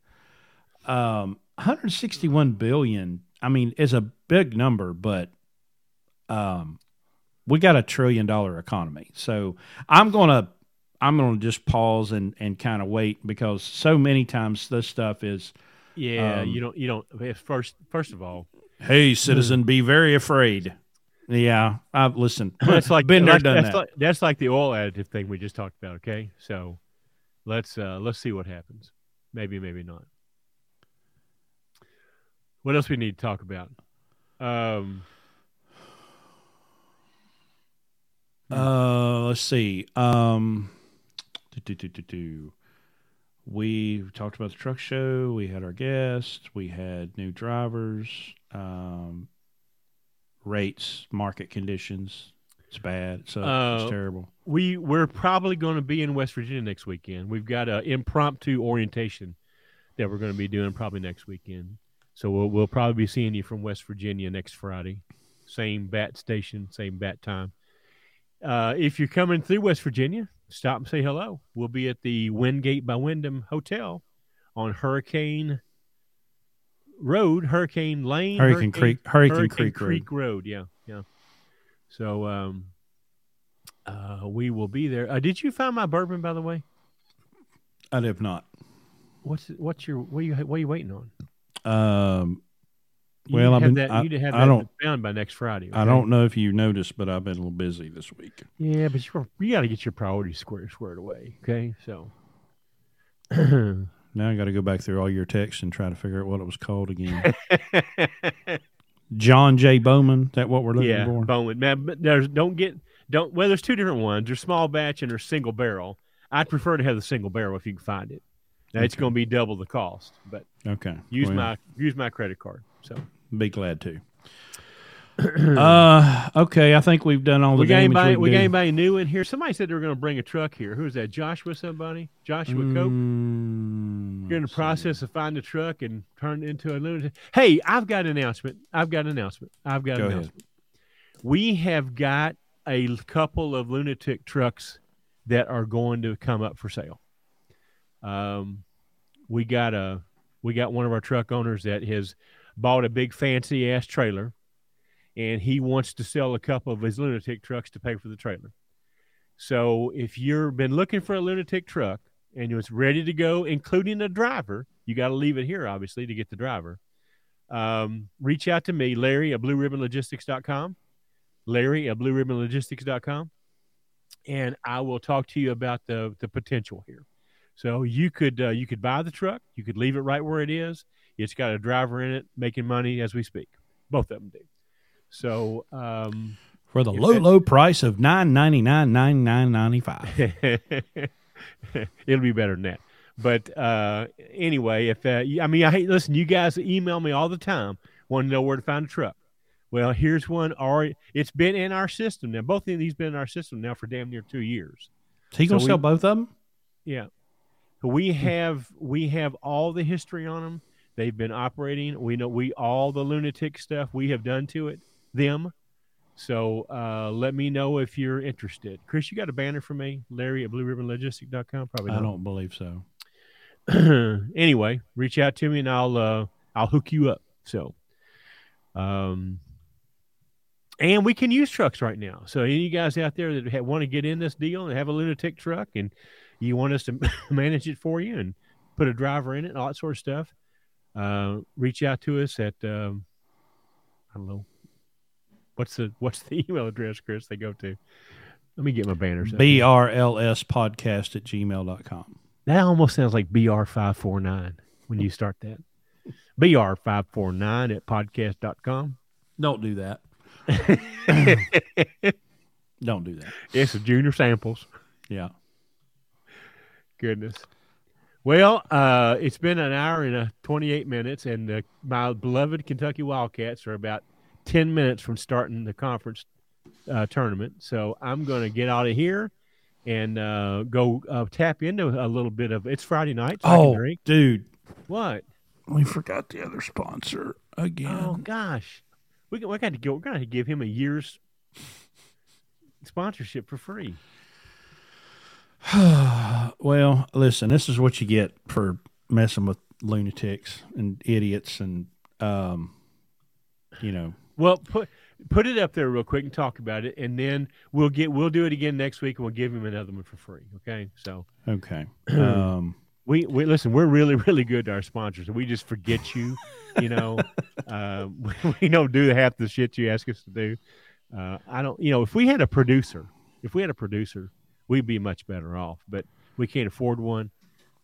Um, 161 billion i mean is a big number but um, we got a trillion dollar economy. So i'm gonna i'm gonna just pause and and kind of wait because so many times this stuff is yeah um, you don't you don't first first of all hey citizen be very afraid yeah, I've listened. That's like been there, done that's that. Like, that's like the oil additive thing we just talked about. Okay, so let's uh, let's see what happens. Maybe, maybe not. What else we need to talk about? Um, uh, let's see. Um, do, do, do, we talked about the truck show. We had our guests. We had new drivers. Um, rates, market conditions. It's bad. So Uh, it's terrible. We we're probably going to be in West Virginia next weekend. We've got an impromptu orientation that we're going to be doing probably next weekend. So we'll we'll probably be seeing you from West Virginia next Friday. Same bat station, same bat time. Uh, if you're coming through West Virginia, stop and say hello. We'll be at the Wingate by Wyndham Hotel on Hurricane Road, Hurricane Lane, Hurricane Creek- Hurricane Creek Road. Creek Road. Yeah, yeah. So um, uh, we will be there. Uh, did you find my bourbon, by the way? I have not. What's what's your what are you what are you waiting on? Um, You Well, I've have been- that, I- you'd have I don't- found by next Friday. I don't know if you noticed, but I've been a little busy this week. Yeah, but you're, you got to get your priorities squared squared away. Okay, so Mm-hmm. Now I got to go back through all your texts and try to figure out what it was called again. John J. Bowman. Is that what we're looking yeah, for? Bowman. Man, there's don't get don't. Well, there's two different ones. There's small batch and there's single barrel. I'd prefer to have the single barrel if you can find it. Now it's going to be double the cost, but Okay. use Well, my use my credit card. So Be glad to. uh, okay. I think we've done all the we got anybody we got anybody new in here. Somebody said they were going to bring a truck here. Who's that? Joshua somebody? Joshua Cope. Mm, You're in the let's see. process of finding a truck and turn it into a lunatic. Hey, I've got an announcement. I've got an announcement. I've got Go an ahead. announcement. We have got a couple of lunatic trucks that are going to come up for sale. Um, we got a we got one of our truck owners that has bought a big fancy ass trailer, and he wants to sell a couple of his lunatic trucks to pay for the trailer. So if you've been looking for a lunatic truck and it's ready to go, including a driver, you got to leave it here, obviously, to get the driver. Um, reach out to me, Larry at blueribbonlogistics.com, Larry at blueribbonlogistics.com, and I will talk to you about the, the potential here. So you could uh, you could buy the truck, you could leave it right where it is. It's got a driver in it making money as we speak. Both of them do. So um, for the low, it- low price of nine ninety nine nine nine ninety five. It'll be better than that. But uh, anyway, if uh, I mean, I hate listen. You guys email me all the time, want to know where to find a truck. Well, here's one. Already, it's been in our system now. Both of these been in our system now for damn near two years. So he gonna So we- sell both of them? Yeah, we have we have all the history on them. They've been operating. We know we all the lunatic stuff we have done to it them. So uh, let me know if you're interested. Chris, you got a banner for me, Larry at BlueRibbonLogistic.com. Probably not. I don't believe so. anyway, reach out to me and I'll uh, I'll hook you up. So, um, and we can use trucks right now. So any of you guys out there that want to get in this deal and have a lunatic truck and you want us to manage it for you and put a driver in it and all that sort of stuff, uh, reach out to us at um, I don't know what's the what's the email address, Chris? They go to. Let me get my banners. BRLS podcast at gmail.com. That almost sounds like BR549 when you start that. BR549 at podcast.com. Don't do that. Don't do that. it's a junior samples. Yeah. Goodness. Well, uh, it's been an hour and uh, 28 minutes, and uh, my beloved Kentucky Wildcats are about 10 minutes from starting the conference uh, tournament. So I'm going to get out of here and uh, go uh, tap into a little bit of it's Friday night. So Oh, drink. dude, What? we forgot the other sponsor again. Oh gosh, we we got to go. We're going to give him a year's sponsorship for free. well, listen, this is what you get for messing with lunatics and idiots and um you know Well, put put it up there real quick and talk about it, and then we'll get we'll do it again next week, and we'll give him another one for free. Okay, so okay um we we listen. We're really really good to our sponsors. We just forget you. You know, uh, we, we don't do half the shit you ask us to do. Uh, I don't. You know, if we had a producer, if we had a producer, we'd be much better off. But we can't afford one.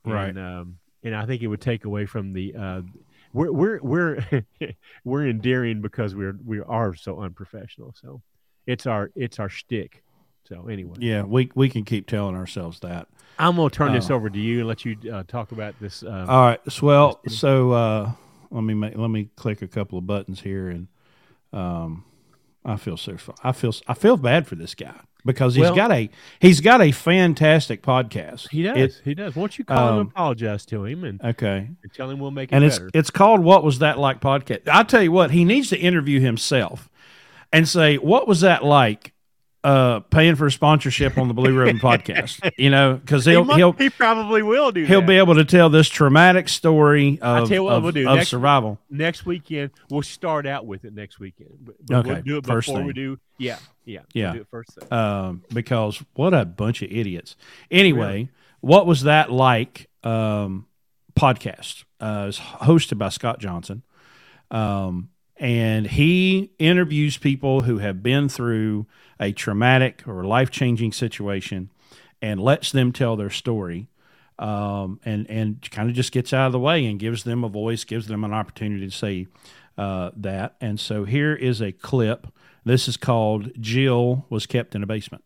Right. And, um, and I think it would take away from the. Uh, we're we're we're we're endearing because we're we are so unprofessional. So it's our it's our shtick. So anyway, Yeah, we we can keep telling ourselves that. I'm gonna turn this Oh. over to you and let you uh, talk about this. Um, All right. So, well, so uh, let me make, let me click a couple of buttons here, and um, I feel so I feel I feel bad for this guy because he's Well- got a he's got a fantastic podcast. he does. It- he does. Won't you call him um, and apologize to him and, okay, and tell him we'll make it and it's better? it's called "What Was That Like" podcast. I tell you what, he needs to interview himself and say, "What was that like?" Uh, paying for a sponsorship on the Blue Ribbon podcast, you know, because he, he'll might- he'll he probably will do. he'll that. be able to tell this traumatic story of, tell you what of, we'll do. of Next- survival. next weekend. We'll start out with it next weekend. But, but Okay, we'll do it before we do. Yeah, yeah, Yeah. First thing. um, because what a bunch of idiots. Anyway, what was that like? Um, podcast uh, is hosted by Scott Johnson, um, and he interviews people who have been through a traumatic or life changing situation, and lets them tell their story. Um, and and kind of just gets out of the way and gives them a voice, gives them an opportunity to say uh, that. And so here is a clip. This is called Jill was kept in a basement.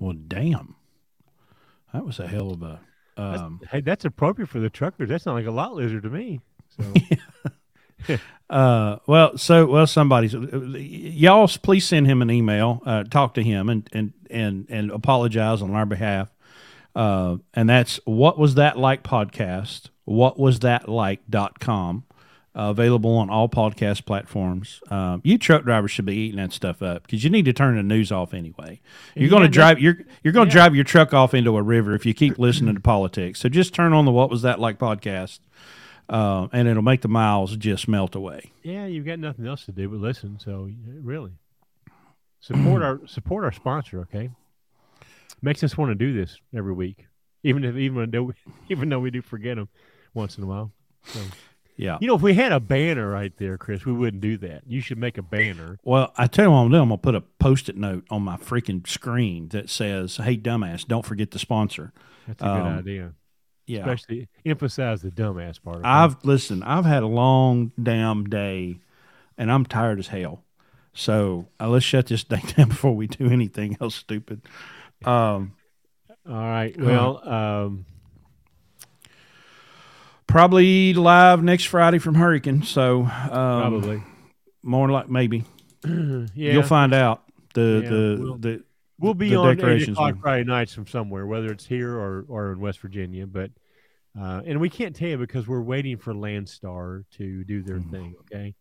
Well, damn, that was a hell of a. That's- Um, hey, that's appropriate for the truckers. That's not like a lot lizard to me. So uh, well, so well, somebody's y'all please send him an email, uh, talk to him, and and and and apologize on our behalf. Uh, and that's what was that like podcast. What was that like dot com. Uh, available on all podcast platforms. Um, you truck drivers should be eating that stuff up because you need to turn the news off anyway. You're you going to drive you're you're going to Yeah. drive your truck off into a river if you keep listening to politics. So just turn on the what was that like podcast, uh, and it'll make the miles just melt away. yeah, you've got nothing else to do but listen. So really, support our support our sponsor. Okay, makes us want to do this every week, even if even though we, even though we do forget them once in a while. So, Yeah. you know, if we had a banner right there, Chris, we wouldn't do that. You should make a banner. Well, I tell you what I'm doing. I'm gonna put a post-it note on my freaking screen that says, "Hey, dumbass, don't forget to sponsor." That's a good Um, idea. Yeah, Especially emphasize the dumbass part. I've listen. I've had a long damn day, and I'm tired as hell. So uh, let's shut this thing down before we do anything else stupid. Um, All right. Well, um, probably live next Friday from Hurricane. So um, probably. more like maybe yeah. you'll find out the Yeah, the we'll- the We'll be the on eight o'clock. Friday nights from somewhere, whether it's here or, or in West Virginia. But uh, and we can't tell you because we're waiting for Landstar to do their Mhm. thing. Okay,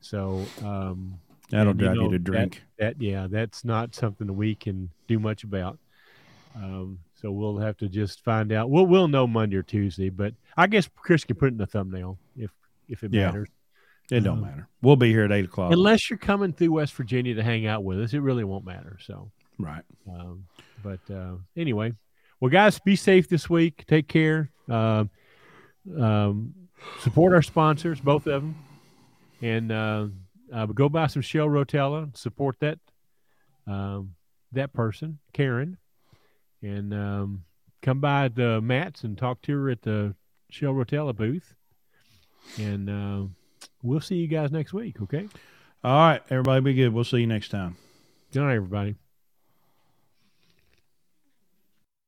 so um, That'll drive you, know, to that- drink. That, yeah, that's not something that we can do much about. Um, so we'll have to just find out. We'll we'll know Monday or Tuesday, but I guess Chris can put it in the thumbnail if if it Yeah. matters. it don't um, matter. We'll be here at eight o'clock. Unless you're coming through West Virginia to hang out with us, it really won't matter. So, right. um, but uh, anyway, well, guys, be safe this week. Take care. Um, um, support our sponsors, both of them, and uh, uh, go buy some Shell Rotella. Support that um, that person, Karin, and um, come by the MATS and talk to her at the Shell Rotella booth. And uh, we'll see you guys next week. Okay. All right, everybody, be good. We'll see you next time. Good night, everybody.